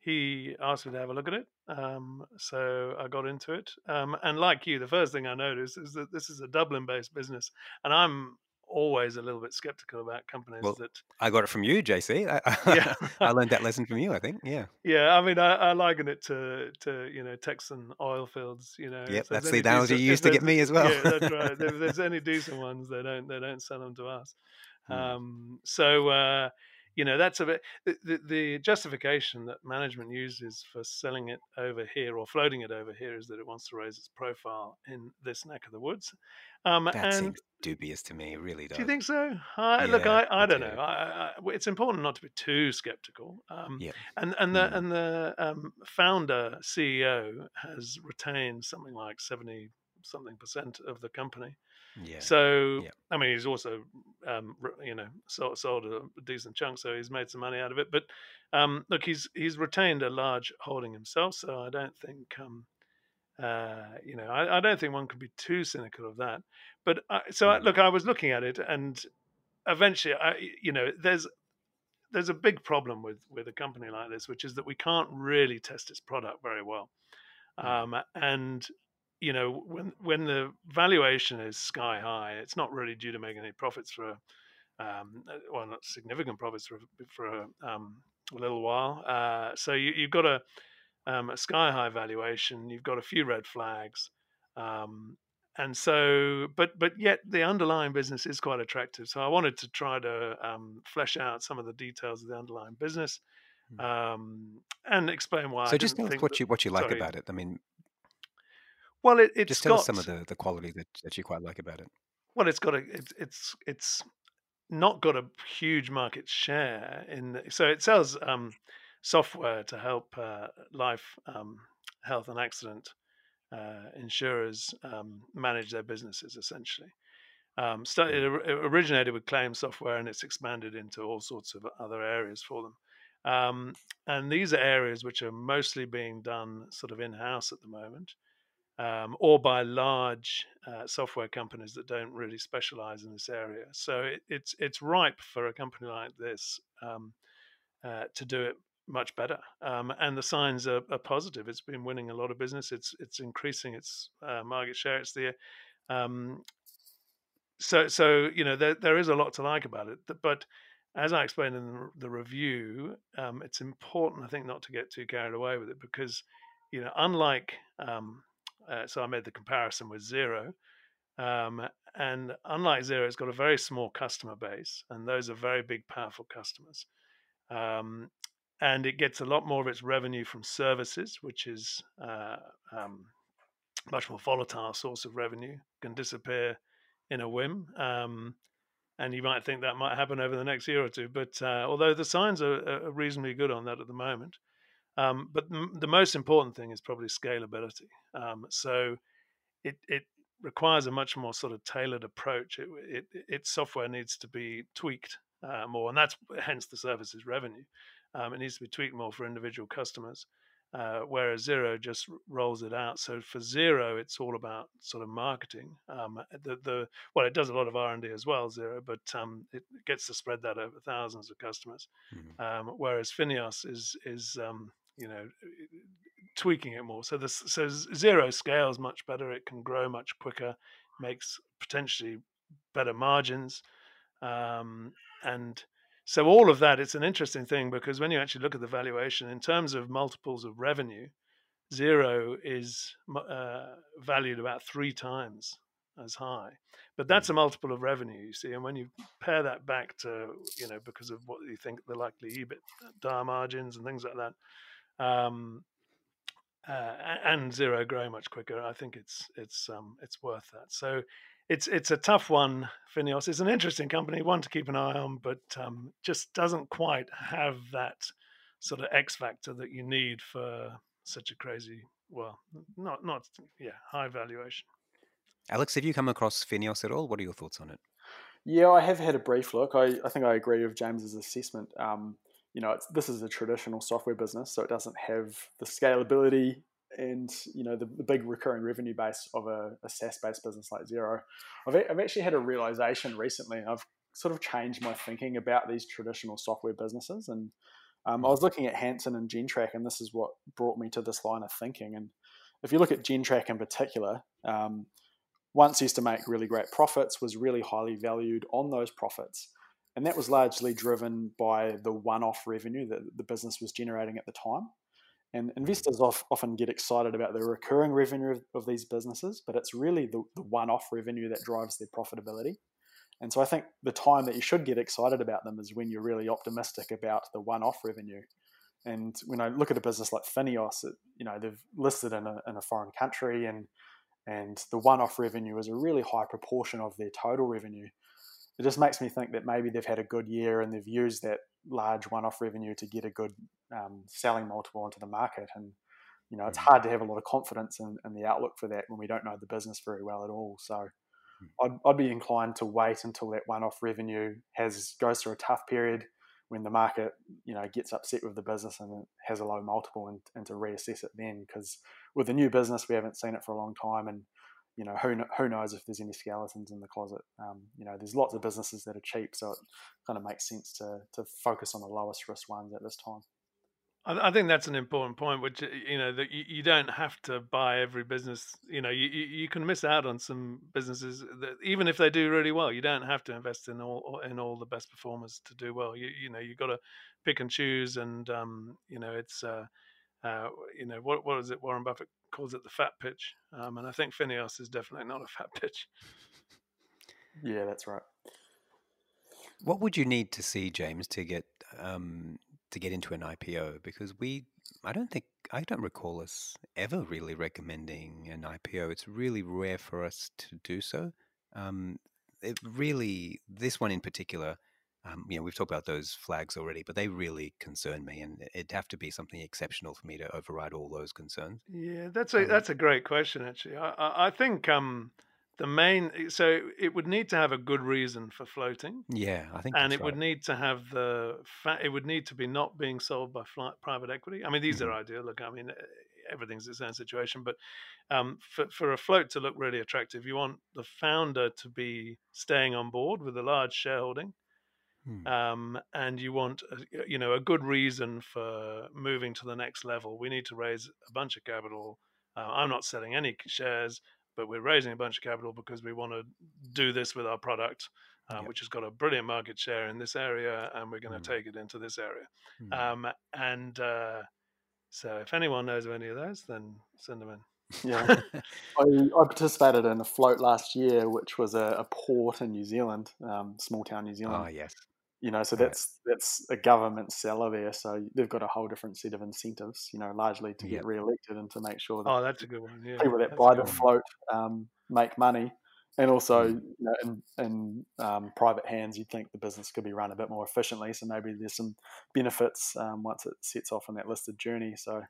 he asked me to have a look at it. Um, so I got into it. Um, and like you, the first thing I noticed is that this is a Dublin-based business, and I'm always a little bit skeptical about companies Well, that I got it from you, JC. I, [laughs] yeah [laughs] I learned that lesson from you. I think. Yeah. yeah i mean I, I liken it to to you know texan oil fields you know Yep. That's the analogy decent you used to get me as well. yeah that's right if there's [laughs] any decent ones they don't they don't sell them to us. Um so uh you know that's a bit the, the, the, justification that management uses for selling it over here or floating it over here is that it wants to raise its profile in this neck of the woods um, that seems dubious to me really does. do you think so I, yeah, look i, I don't know I, I, it's important not to be too skeptical um, yeah. and and the mm. and the um, founder ceo has retained something like 70 something percent of the company yeah. So yeah. I mean, he's also um, you know sold, sold, a decent chunk, so he's made some money out of it. But um, look, he's he's retained a large holding himself, so I don't think um, uh, you know I, I, don't think one can be too cynical of that. But I, so I, look, I was looking at it, and eventually, I you know, there's there's a big problem with with a company like this, which is that we can't really test its product very well. Hmm. Um, and you know, when when the valuation is sky high, it's not really due to making any profits for, um, uh, well, not significant profits for for a, um, a little while. Uh, so you, have got a, um, a sky high valuation. You've got a few red flags, um, and so, but but yet the underlying business is quite attractive. So I wanted to try to um, flesh out some of the details of the underlying business. Hmm. Um, and explain why. So, just tell us what you what you like sorry, about it. I mean, well, it, it's just tell got us some of the the quality that, that you quite like about it. Well, it's got a it's it's it's not got a huge market share in the, so it sells um, software to help uh, life, um, health, and accident uh, insurers um, manage their businesses essentially. Um, started, mm. it originated with claim software and it's expanded into all sorts of other areas for them. Um, and these are areas which are mostly being done sort of in house at the moment um, or by large uh, software companies that don't really specialize in this area. So it, it's it's ripe for a company like this um, uh, to do it much better. Um, and the signs are, are, positive. It's been winning a lot of business. It's it's increasing its uh, market share. It's the um, so so you know there there is a lot to like about it, but. As I explained in the review, um, it's important, I think, not to get too carried away with it because, you know, unlike um, uh, so I made the comparison with Xero. Um, and unlike Xero, it's got a very small customer base, and those are very big, powerful customers. Um, and it gets a lot more of its revenue from services, which is uh, um, much more volatile source of revenue, can disappear in a whim. Um, and you might think that might happen over the next year or two, but uh, although the signs are, are, reasonably good on that at the moment, um, but m- the most important thing is probably scalability. Um, so it, it requires a much more sort of tailored approach. It, it, its software needs to be tweaked uh, more, and that's [laughs] hence the services revenue. Um, it needs to be tweaked more for individual customers, uh, whereas Xero just rolls it out. So for Xero, it's all about sort of marketing. Um, the, the well, it does a lot of R and D as well, Xero, but um, it gets to spread that over thousands of customers. Mm-hmm. whereas Fineos is is um, you know tweaking it more. So this so Xero scales much better. It can grow much quicker, makes potentially better margins, um, and so all of that. It's an interesting thing because when you actually look at the valuation in terms of multiples of revenue, Xero is uh, valued about three times as high. But that's a mm. multiple of revenue, you see. And when you pair that back to, you know, because of what you think the likely EBITDA margins and things like that, um, uh, and Xero growing much quicker. I think it's it's um, it's worth that. So it's it's a tough one. Fineos is an interesting company, one to keep an eye on, but um, just doesn't quite have that sort of X factor that you need for such a crazy, well, not not yeah, high valuation. Alex, have you come across Fineos at all? What are your thoughts on it? Yeah, I have had a brief look. I, I think I agree with James's assessment. Um, you know, this is a traditional software business, so it doesn't have the scalability and you know the, the big recurring revenue base of a, a SaaS-based business like Xero. I've, I've actually had a realization recently. and I've sort of changed my thinking about these traditional software businesses, and um, I was looking at Hansen and Gentrack, and this is what brought me to this line of thinking. And if you look at Gentrack in particular, um, once used to make really great profits, was really highly valued on those profits and that was largely driven by the one-off revenue that the business was generating at the time. And mm. investors often get excited about the recurring revenue of, of these businesses, but it's really the, the one-off revenue that drives their profitability. And so I think the time that you should get excited about them is when you're really optimistic about the one-off revenue. And when I look at a business like Fineos, it, you know they've listed in a, in a foreign country, and and the one-off revenue is a really high proportion of their total revenue. It just makes me think that maybe they've had a good year and they've used that large one-off revenue to get a good um, selling multiple into the market. And you know, it's mm. hard to have a lot of confidence in, in, the outlook for that when we don't know the business very well at all. So mm. I'd, I'd be inclined to wait until that one-off revenue has goes through a tough period when the market, you know, gets upset with the business and has a low multiple, and, and to reassess it then. Because with the new business, we haven't seen it for a long time, and you know, who who knows if there's any skeletons in the closet? Um, you know, there's lots of businesses that are cheap, so it kind of makes sense to to focus on the lowest risk ones at this time. I, think that's an important point, which you know that you, you don't have to buy every business. You know, you, you can miss out on some businesses that even if they do really well, you don't have to invest in all in all the best performers to do well. You you know you got to pick and choose, and um, you know it's uh, uh, you know what what is it? Warren Buffett calls it the fat pitch, um, and I think Fineos is definitely not a fat [laughs] pitch. Yeah, that's right. What would you need to see, James, to get um, to get into an IPO because we, I don't think, I don't recall us ever really recommending an IPO. It's really rare for us to do so. Um, it really, this one in particular, um, you know, we've talked about those flags already, but they really concern me, and it'd have to be something exceptional for me to override all those concerns. Yeah, that's a um, that's a great question. Actually, I, I think um, the main so it would need to have a good reason for floating yeah i think and it right. would need to have the it would need to be not being sold by private equity i mean these mm-hmm. are ideal look i mean everything's its own situation but um, for, for a float to look really attractive you want the founder to be staying on board with a large shareholding hmm. um, and you want a, you know a good reason for moving to the next level we need to raise a bunch of capital uh, i'm not selling any shares but we're raising a bunch of capital because we want to do this with our product, uh, yep. which has got a brilliant market share in this area, and we're going to mm. take it into this area. Mm. Um, and uh, so, if anyone knows of any of those, then send them in. [laughs] [laughs] Yeah, I, I, participated in a float last year, which was a, a port in New Zealand, um, small town New Zealand. Oh yes, you know so that's that's a government seller there so they've got a whole different set of incentives you know largely to yep. get re-elected and to make sure that oh that's a good one yeah, people that buy the float um, make money and also mm. you know, in, in um, private hands you'd think the business could be run a bit more efficiently so maybe there's some benefits um, once it sets off on that listed journey so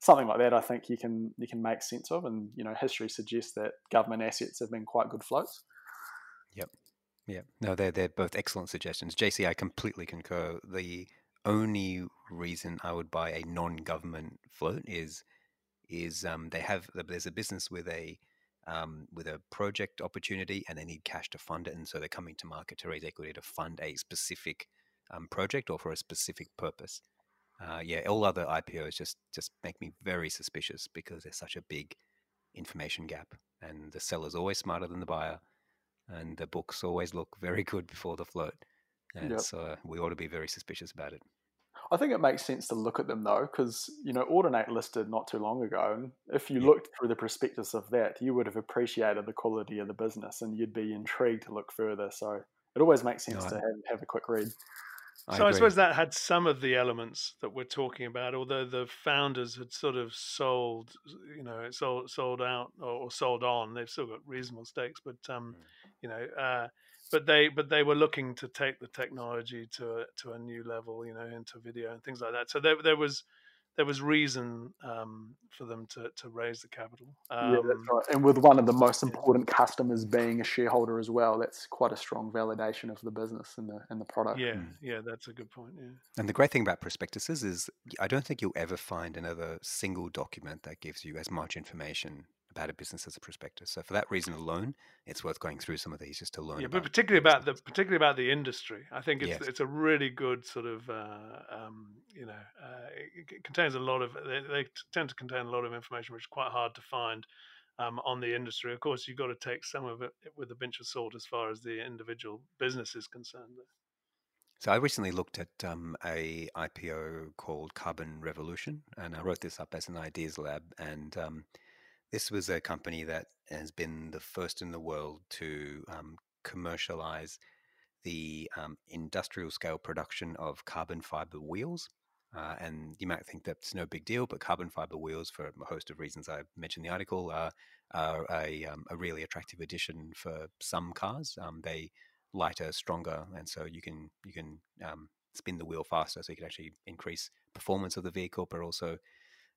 something like that i think you can you can make sense of and you know history suggests that government assets have been quite good floats yep yeah, no, they're they're both excellent suggestions. JC, I completely concur. The only reason I would buy a non-government float is is um, they have there's a business with a um, with a project opportunity and they need cash to fund it, and so they're coming to market to raise equity to fund a specific um, project or for a specific purpose. Uh, yeah, all other IPOs just just make me very suspicious because there's such a big information gap, and the seller's always smarter than the buyer and the books always look very good before the float. And yep. so uh, we ought to be very suspicious about it. I think it makes sense to look at them though, because you know Audinate listed not too long ago, and if you looked through the prospectus of that, you would have appreciated the quality of the business, and you'd be intrigued to look further. So it always makes sense no, to have, have a quick read. I so agree. I suppose that had some of the elements that we're talking about, although the founders had sort of sold, you know, sold sold out or sold on. They've still got reasonable stakes, but um, mm you know, uh, but they but they were looking to take the technology to a, to a new level, you know, into video and things like that. So there there was there was reason um, for them to, to raise the capital. Um, yeah, that's um, right. And with one of the most important yeah. customers being a shareholder as well, that's quite a strong validation of the business and the and the product. Yeah, mm. yeah, that's a good point. Yeah. And the great thing about prospectuses is I don't think you'll ever find another single document that gives you as much information about a business as a prospectus. So for that reason alone, it's worth going through some of these just to learn. Yeah, but particularly about the particularly about the industry, I think it's yes. it's a really good sort of uh, um, you know uh, it contains a lot of they, they, tend to contain a lot of information which is quite hard to find. Um, on the industry, of course, you've got to take some of it with a pinch of salt as far as the individual business is concerned. So I recently looked at um, a IPO called Carbon Revolution, and I wrote this up as an ideas lab. And um, this was a company that has been the first in the world to um, commercialize the um, industrial scale production of carbon fiber wheels. Uh, and you might think that's no big deal, but carbon fiber wheels, for a host of reasons I mentioned in the article, are, are a, um, a, really attractive addition for some cars. Um, they lighter, stronger, and so you can you can um, spin the wheel faster, so you can actually increase performance of the vehicle, but also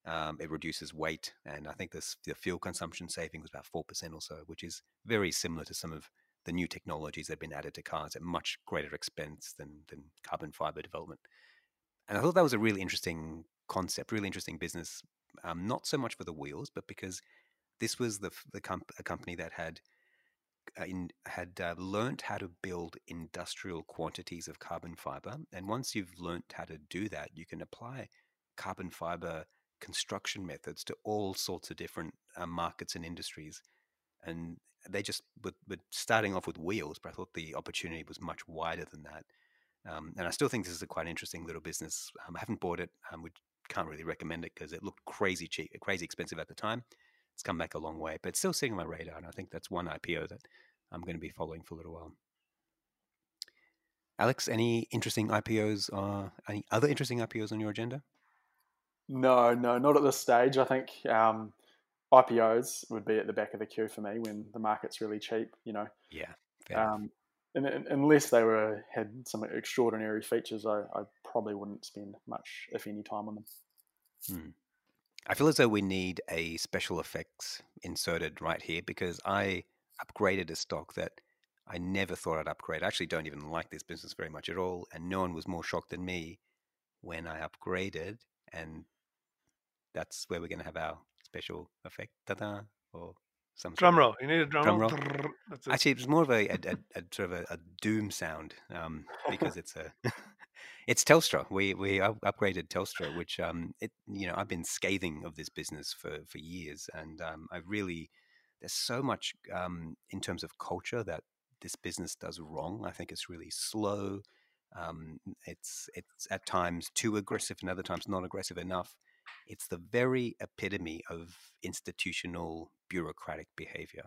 um, it reduces weight. And I think this the fuel consumption saving was about four percent or so, which is very similar to some of the new technologies that have been added to cars at much greater expense than than carbon fiber development. And I thought that was a really interesting concept, really interesting business. Um, not so much for the wheels, but because this was the the comp- a company that had uh, in, had uh, learned how to build industrial quantities of carbon fiber. And once you've learned how to do that, you can apply carbon fiber construction methods to all sorts of different uh, markets and industries. And they just were, starting off with wheels, but I thought the opportunity was much wider than that. Um, and I still think this is a quite interesting little business. Um, I haven't bought it. Um, we can't really recommend it because it looked crazy cheap, crazy expensive at the time it's come back a long way, but it's still sitting on my radar. And I think that's one IPO that I'm going to be following for a little while. Alex, any interesting IPOs? Uh, any other interesting IPOs on your agenda? No, no, not at this stage. I think um, IPOs would be at the back of the queue for me when the market's really cheap. You know. Yeah. Um, and, and, unless they were had some extraordinary features, I, I, probably wouldn't spend much, if any, time on them. Hmm. I feel as though we need a special effects inserted right here because I upgraded a stock that I never thought I'd upgrade. I actually don't even like this business very much at all, and no one was more shocked than me when I upgraded, and that's where we're going to have our special effect, ta-da, or some drum roll. You need a drum, drum roll. roll. Actually, it's more of a, a, a, a sort of a, doom sound um, because it's a [laughs] it's Telstra. We we upgraded Telstra, which um it you know I've been scathing of this business for for years, and um, I really there's so much um, in terms of culture that this business does wrong. I think it's really slow. Um, it's it's at times too aggressive, and other times not aggressive enough. It's the very epitome of institutional bureaucratic behavior.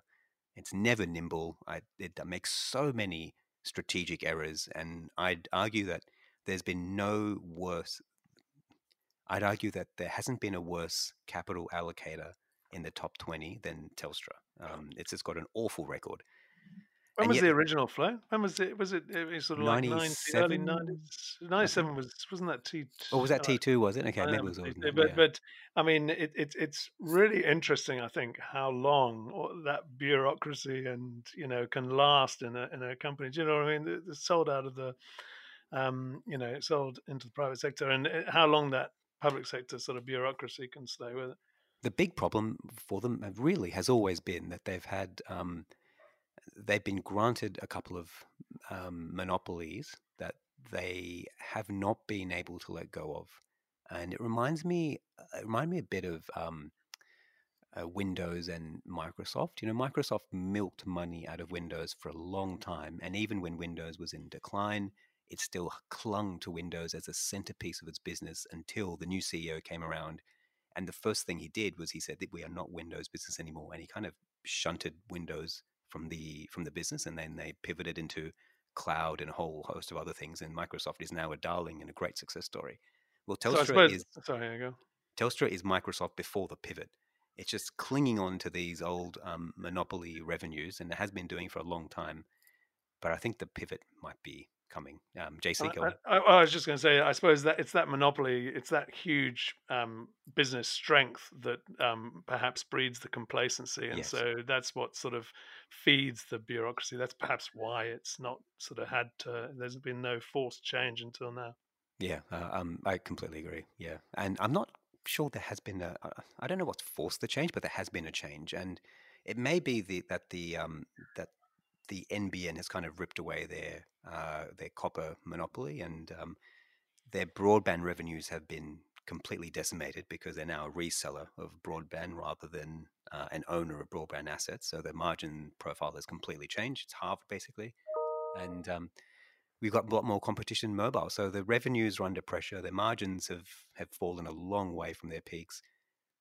It's never nimble. I, it makes so many strategic errors, and I'd argue that there's been no worse. I'd argue that there hasn't been a worse capital allocator in the top 20 than Telstra. Um, it's just got an awful record. When and was yet, the original flow? When was it? Was it, it was sort of 97? like early 90s? 97 was, wasn't that T2? Oh, was that T2, was it? Okay, maybe it was. T2, but, yeah. but I mean, it, it, it's really interesting, I think, how long that bureaucracy and, you know, can last in a, in a company. Do you know what I mean? It's sold out of the um, you know, sold into the private sector, and uh, how long that public sector sort of bureaucracy can stay with it. The big problem for them uh, really has always been that they've had um, they've been granted a couple of um, monopolies that they have not been able to let go of, and it reminds me it reminds me a bit of um, uh, Windows and Microsoft. You know, Microsoft milked money out of Windows for a long time, and even when Windows was in decline, it still clung to Windows as a centerpiece of its business until the new CEO came around. And the first thing he did was he said that we are not Windows business anymore, and he kind of shunted Windows from the from the business, and then they pivoted into cloud and a whole host of other things. And Microsoft is now a darling and a great success story. Well, Telstra so suppose, is sorry, I go. Telstra is Microsoft before the pivot. It's just clinging on to these old um, monopoly revenues, and it has been doing for a long time. But I think the pivot might be coming. Um, JC, I, I, I, was just going to say, I suppose that it's that monopoly, it's that huge um, business strength that um, perhaps breeds the complacency, and yes. so that's what sort of feeds the bureaucracy. That's perhaps why it's not sort of had to. There's been no forced change until now. Yeah, uh, um, I completely agree. Yeah, and I'm not sure there has been a. Uh, don't know what's forced the change, but there has been a change, and it may be the that the um, that the NBN has kind of ripped away their uh, their copper monopoly, and um, their broadband revenues have been completely decimated because they're now a reseller of broadband rather than uh, an owner of broadband assets. So their margin profile has completely changed. It's halved basically, and um, we've got a lot more competition mobile. So the revenues are under pressure. Their margins have have fallen a long way from their peaks.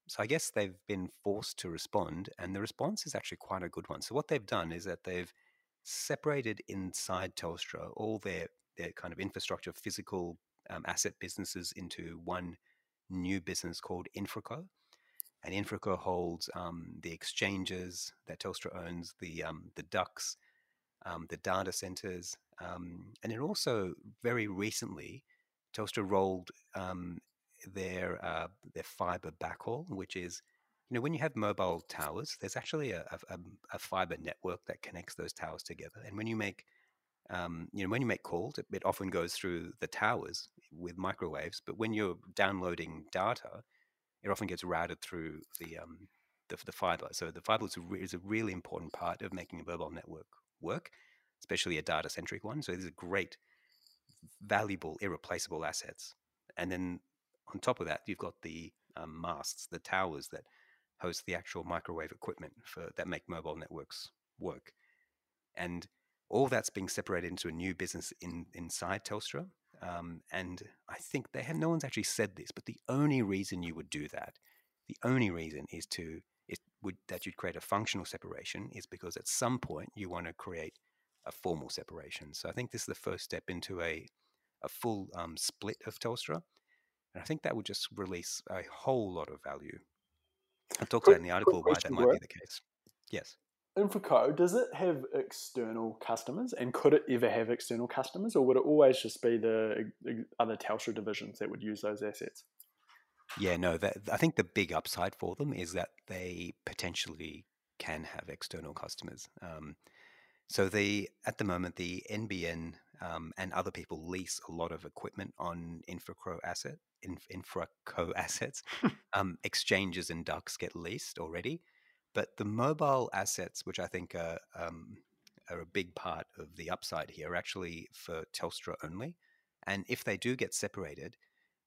So I guess they've been forced to respond, and the response is actually quite a good one. So what they've done is that they've separated inside Telstra all their their kind of infrastructure, physical um, asset businesses into one new business called Infraco. And Infraco holds um, the exchanges that Telstra owns, the um, the ducts, um, the data centers, um, and it also very recently Telstra rolled um, their uh, their fiber backhaul, which is you know when you have mobile towers, there's actually a, a, a fiber network that connects those towers together, and when you make um, you know, when you make calls, it, it, often goes through the towers with microwaves. But when you're downloading data, it often gets routed through the um, the, the, fiber. So the fiber is a, re- is a, really important part of making a mobile network work, especially a data centric one. So these are great, valuable, irreplaceable assets. And then on top of that, you've got the um, masts, the towers that the actual microwave equipment for that make mobile networks work. And all that's being separated into a new business in, inside Telstra. Um, and I think they have no one's actually said this, but the only reason you would do that, the only reason is to is would that you'd create a functional separation is because at some point you want to create a formal separation. So I think this is the first step into a a full um, split of Telstra, and I think that would just release a whole lot of value. I've talked about in the article why that might be the case. Yes. Infraco, does it have external customers and could it ever have external customers or would it always just be the other Telstra divisions that would use those assets? Yeah, no, that, I think the big upside for them is that they potentially can have external customers. Um, so the at the moment the NBN um, and other people lease a lot of equipment on Infraco asset Infraco [laughs] assets. [laughs] um, exchanges and ducts get leased already, but the mobile assets, which I think are, um, are a big part of the upside here, are actually for Telstra only. And if they do get separated,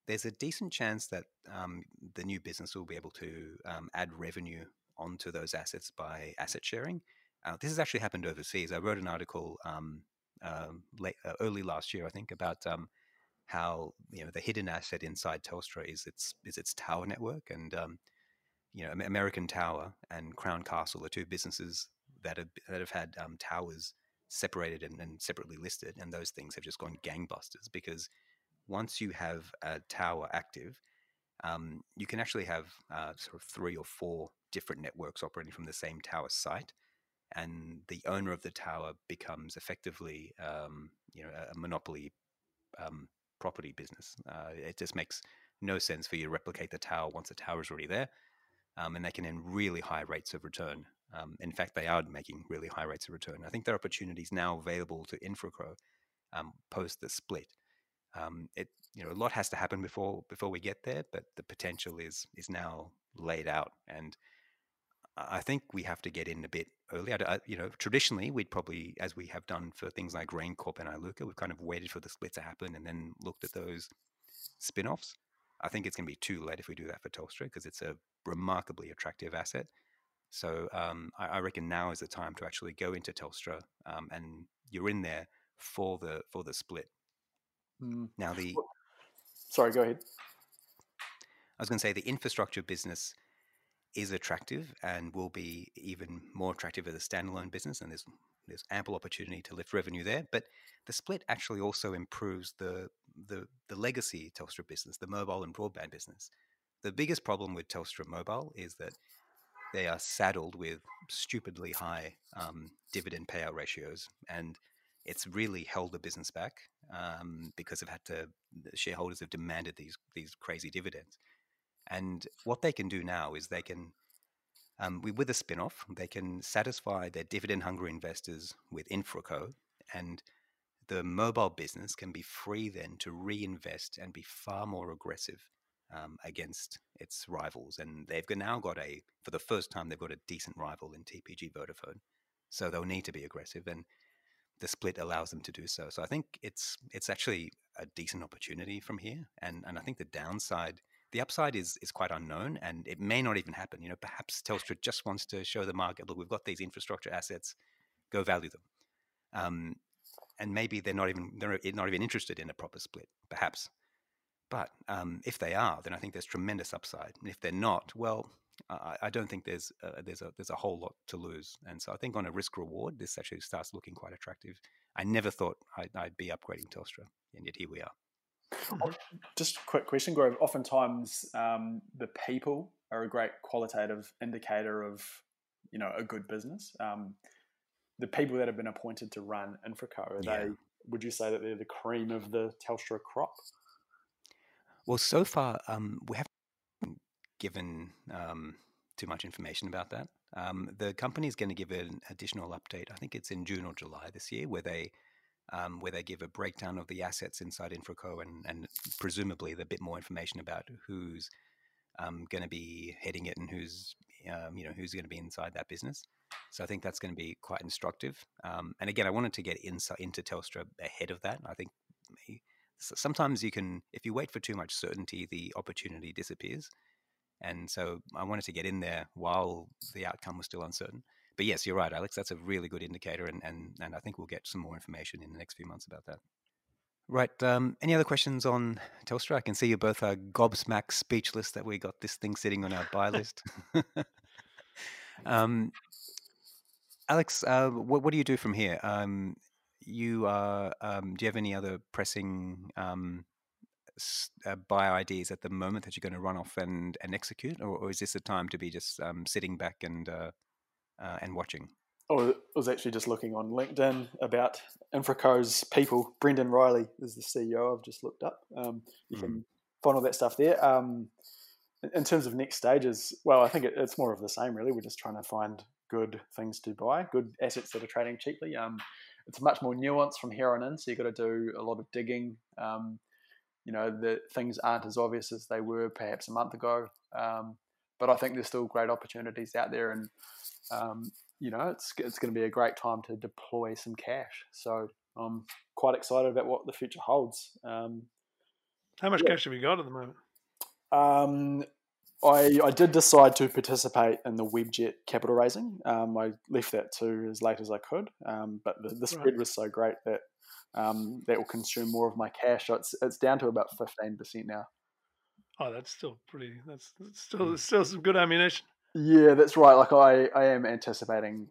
there's a decent chance that um, the new business will be able to um, add revenue onto those assets by asset sharing. Uh, this has actually happened overseas. I wrote an article um, uh, late, uh, early last year, I think, about um, how you know the hidden asset inside Telstra is its is its tower network, and um, you know, American Tower and Crown Castle are two businesses that have that have had um, towers separated and, and, separately listed, and those things have just gone gangbusters because once you have a tower active, um, you can actually have uh, sort of three or four different networks operating from the same tower site, and the owner of the tower becomes effectively, um, you know, a monopoly um, property business. Uh, it just makes no sense for you to replicate the tower once the tower is already there um, and they can earn really high rates of return. Um, in fact, they are making really high rates of return. I think there are opportunities now available to Infraco um, post the split. Um, it you know a lot has to happen before before we get there, but the potential is is now laid out, and I think we have to get in a bit early. I, you know, traditionally we'd probably, as we have done for things like GrainCorp and Iluka, we've kind of waited for the split to happen and then looked at those spin-offs. I think it's going to be too late if we do that for Telstra because it's a remarkably attractive asset. So um, I, I, reckon now is the time to actually go into Telstra, um, and you're in there for the for the split. Mm. Now the sorry, go ahead. I was going to say the infrastructure business is attractive and will be even more attractive as a standalone business, and there's there's ample opportunity to lift revenue there. But the split actually also improves the the the legacy Telstra business, the mobile and broadband business. The biggest problem with Telstra Mobile is that they are saddled with stupidly high um, dividend payout ratios, and it's really held the business back um, because they've had to. The shareholders have demanded these these crazy dividends, and what they can do now is they can, um, with a spin-off, they can satisfy their dividend-hungry investors with Infraco, and the mobile business can be free then to reinvest and be far more aggressive um, against its rivals. And they've now got a, for the first time, they've got a decent rival in TPG Vodafone. So they'll need to be aggressive, and the split allows them to do so. So I think it's it's actually a decent opportunity from here, and and I think the downside, the upside is is quite unknown, and it may not even happen. You know, perhaps Telstra just wants to show the market, look, we've got these infrastructure assets, go value them. Um, and maybe they're not even they're not even interested in a proper split, perhaps. But um, if they are, then I think there's tremendous upside. And if they're not, well, I, I don't think there's uh, there's a there's a whole lot to lose, and so I think on a risk reward, this actually starts looking quite attractive. I never thought I'd, I'd be upgrading Telstra, and yet here we are. Oh, just a quick question, Gaurav. Oftentimes, um, the people are a great qualitative indicator of, you know, a good business. Um, the people that have been appointed to run Infraco, are yeah. they? Would you say that they're the cream of the Telstra crop? Well, so far um, we haven't given um, too much information about that. Um, the company is going to give an additional update. I think it's in June or July this year, where they um, where they give a breakdown of the assets inside Infraco and, and presumably a bit more information about who's um, going to be heading it and who's um, you know who's going to be inside that business. So I think that's going to be quite instructive. Um, and again, I wanted to get insight into Telstra ahead of that. I think sometimes you can, if you wait for too much certainty, the opportunity disappears. And so I wanted to get in there while the outcome was still uncertain. But yes, you're right, Alex. That's a really good indicator, and and, and I think we'll get some more information in the next few months about that. Right. Um, any other questions on Telstra? I can see you both are gobsmacked, speechless that we got this thing sitting on our buy [laughs] list. [laughs] um, Alex, uh, what, what do you do from here? Um, you are. Um, do you have any other pressing um, uh, buy ideas at the moment that you're going to run off and, and execute, or, or is this a time to be just um, sitting back and uh, uh, and watching? Oh, I was actually just looking on LinkedIn about Infraco's people. Brendon Riley is the CEO. I've just looked up. Um, you mm. can find all that stuff there. Um, in terms of next stages, well, I think it, it's more of the same. Really, we're just trying to find good things to buy, good assets that are trading cheaply. Um, it's much more nuanced from here on in, so you've got to do a lot of digging. Um, you know, the things aren't as obvious as they were perhaps a month ago. Um, but I think there's still great opportunities out there, and um, you know, it's it's going to be a great time to deploy some cash. So I'm quite excited about what the future holds. Um, How much yeah. cash have you got at the moment? Um, I, I did decide to participate in the Webjet capital raising. Um, I left that to as late as I could, um, but the, the spread right. was so great that um, that will consume more of my cash. So it's it's down to about fifteen percent now. Oh, that's still pretty. That's, that's still still some good ammunition. Yeah, that's right. Like I, I am anticipating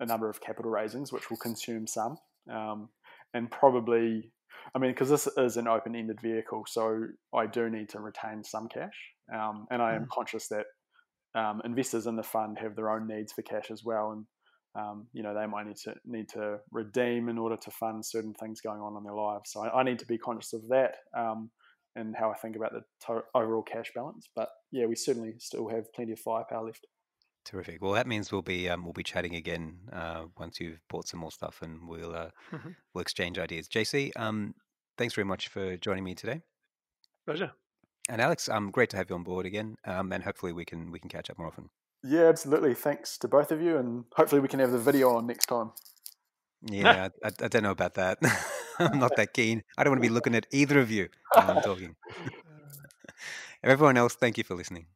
a number of capital raisings, which will consume some, um, and probably, I mean, because this is an open-ended vehicle, so I do need to retain some cash, um, and I am mm. conscious that um, investors in the fund have their own needs for cash as well, and um, you know they might need to need to redeem in order to fund certain things going on in their lives. So I, I need to be conscious of that. Um, and how I think about the to- overall cash balance. But yeah, we certainly still have plenty of firepower left. Terrific. Well, that means we'll be um, we'll be chatting again uh, once you've bought some more stuff, and we'll uh, mm-hmm. we'll exchange ideas. JC, um, thanks very much for joining me today. Pleasure. And Alex, um, great to have you on board again, um, and hopefully we can we can catch up more often. Yeah, absolutely. Thanks to both of you, and hopefully we can have the video on next time. Yeah, I, I, don't know about that. [laughs] I'm not that keen. I don't want to be looking at either of you when I'm talking. [laughs] Everyone else, thank you for listening.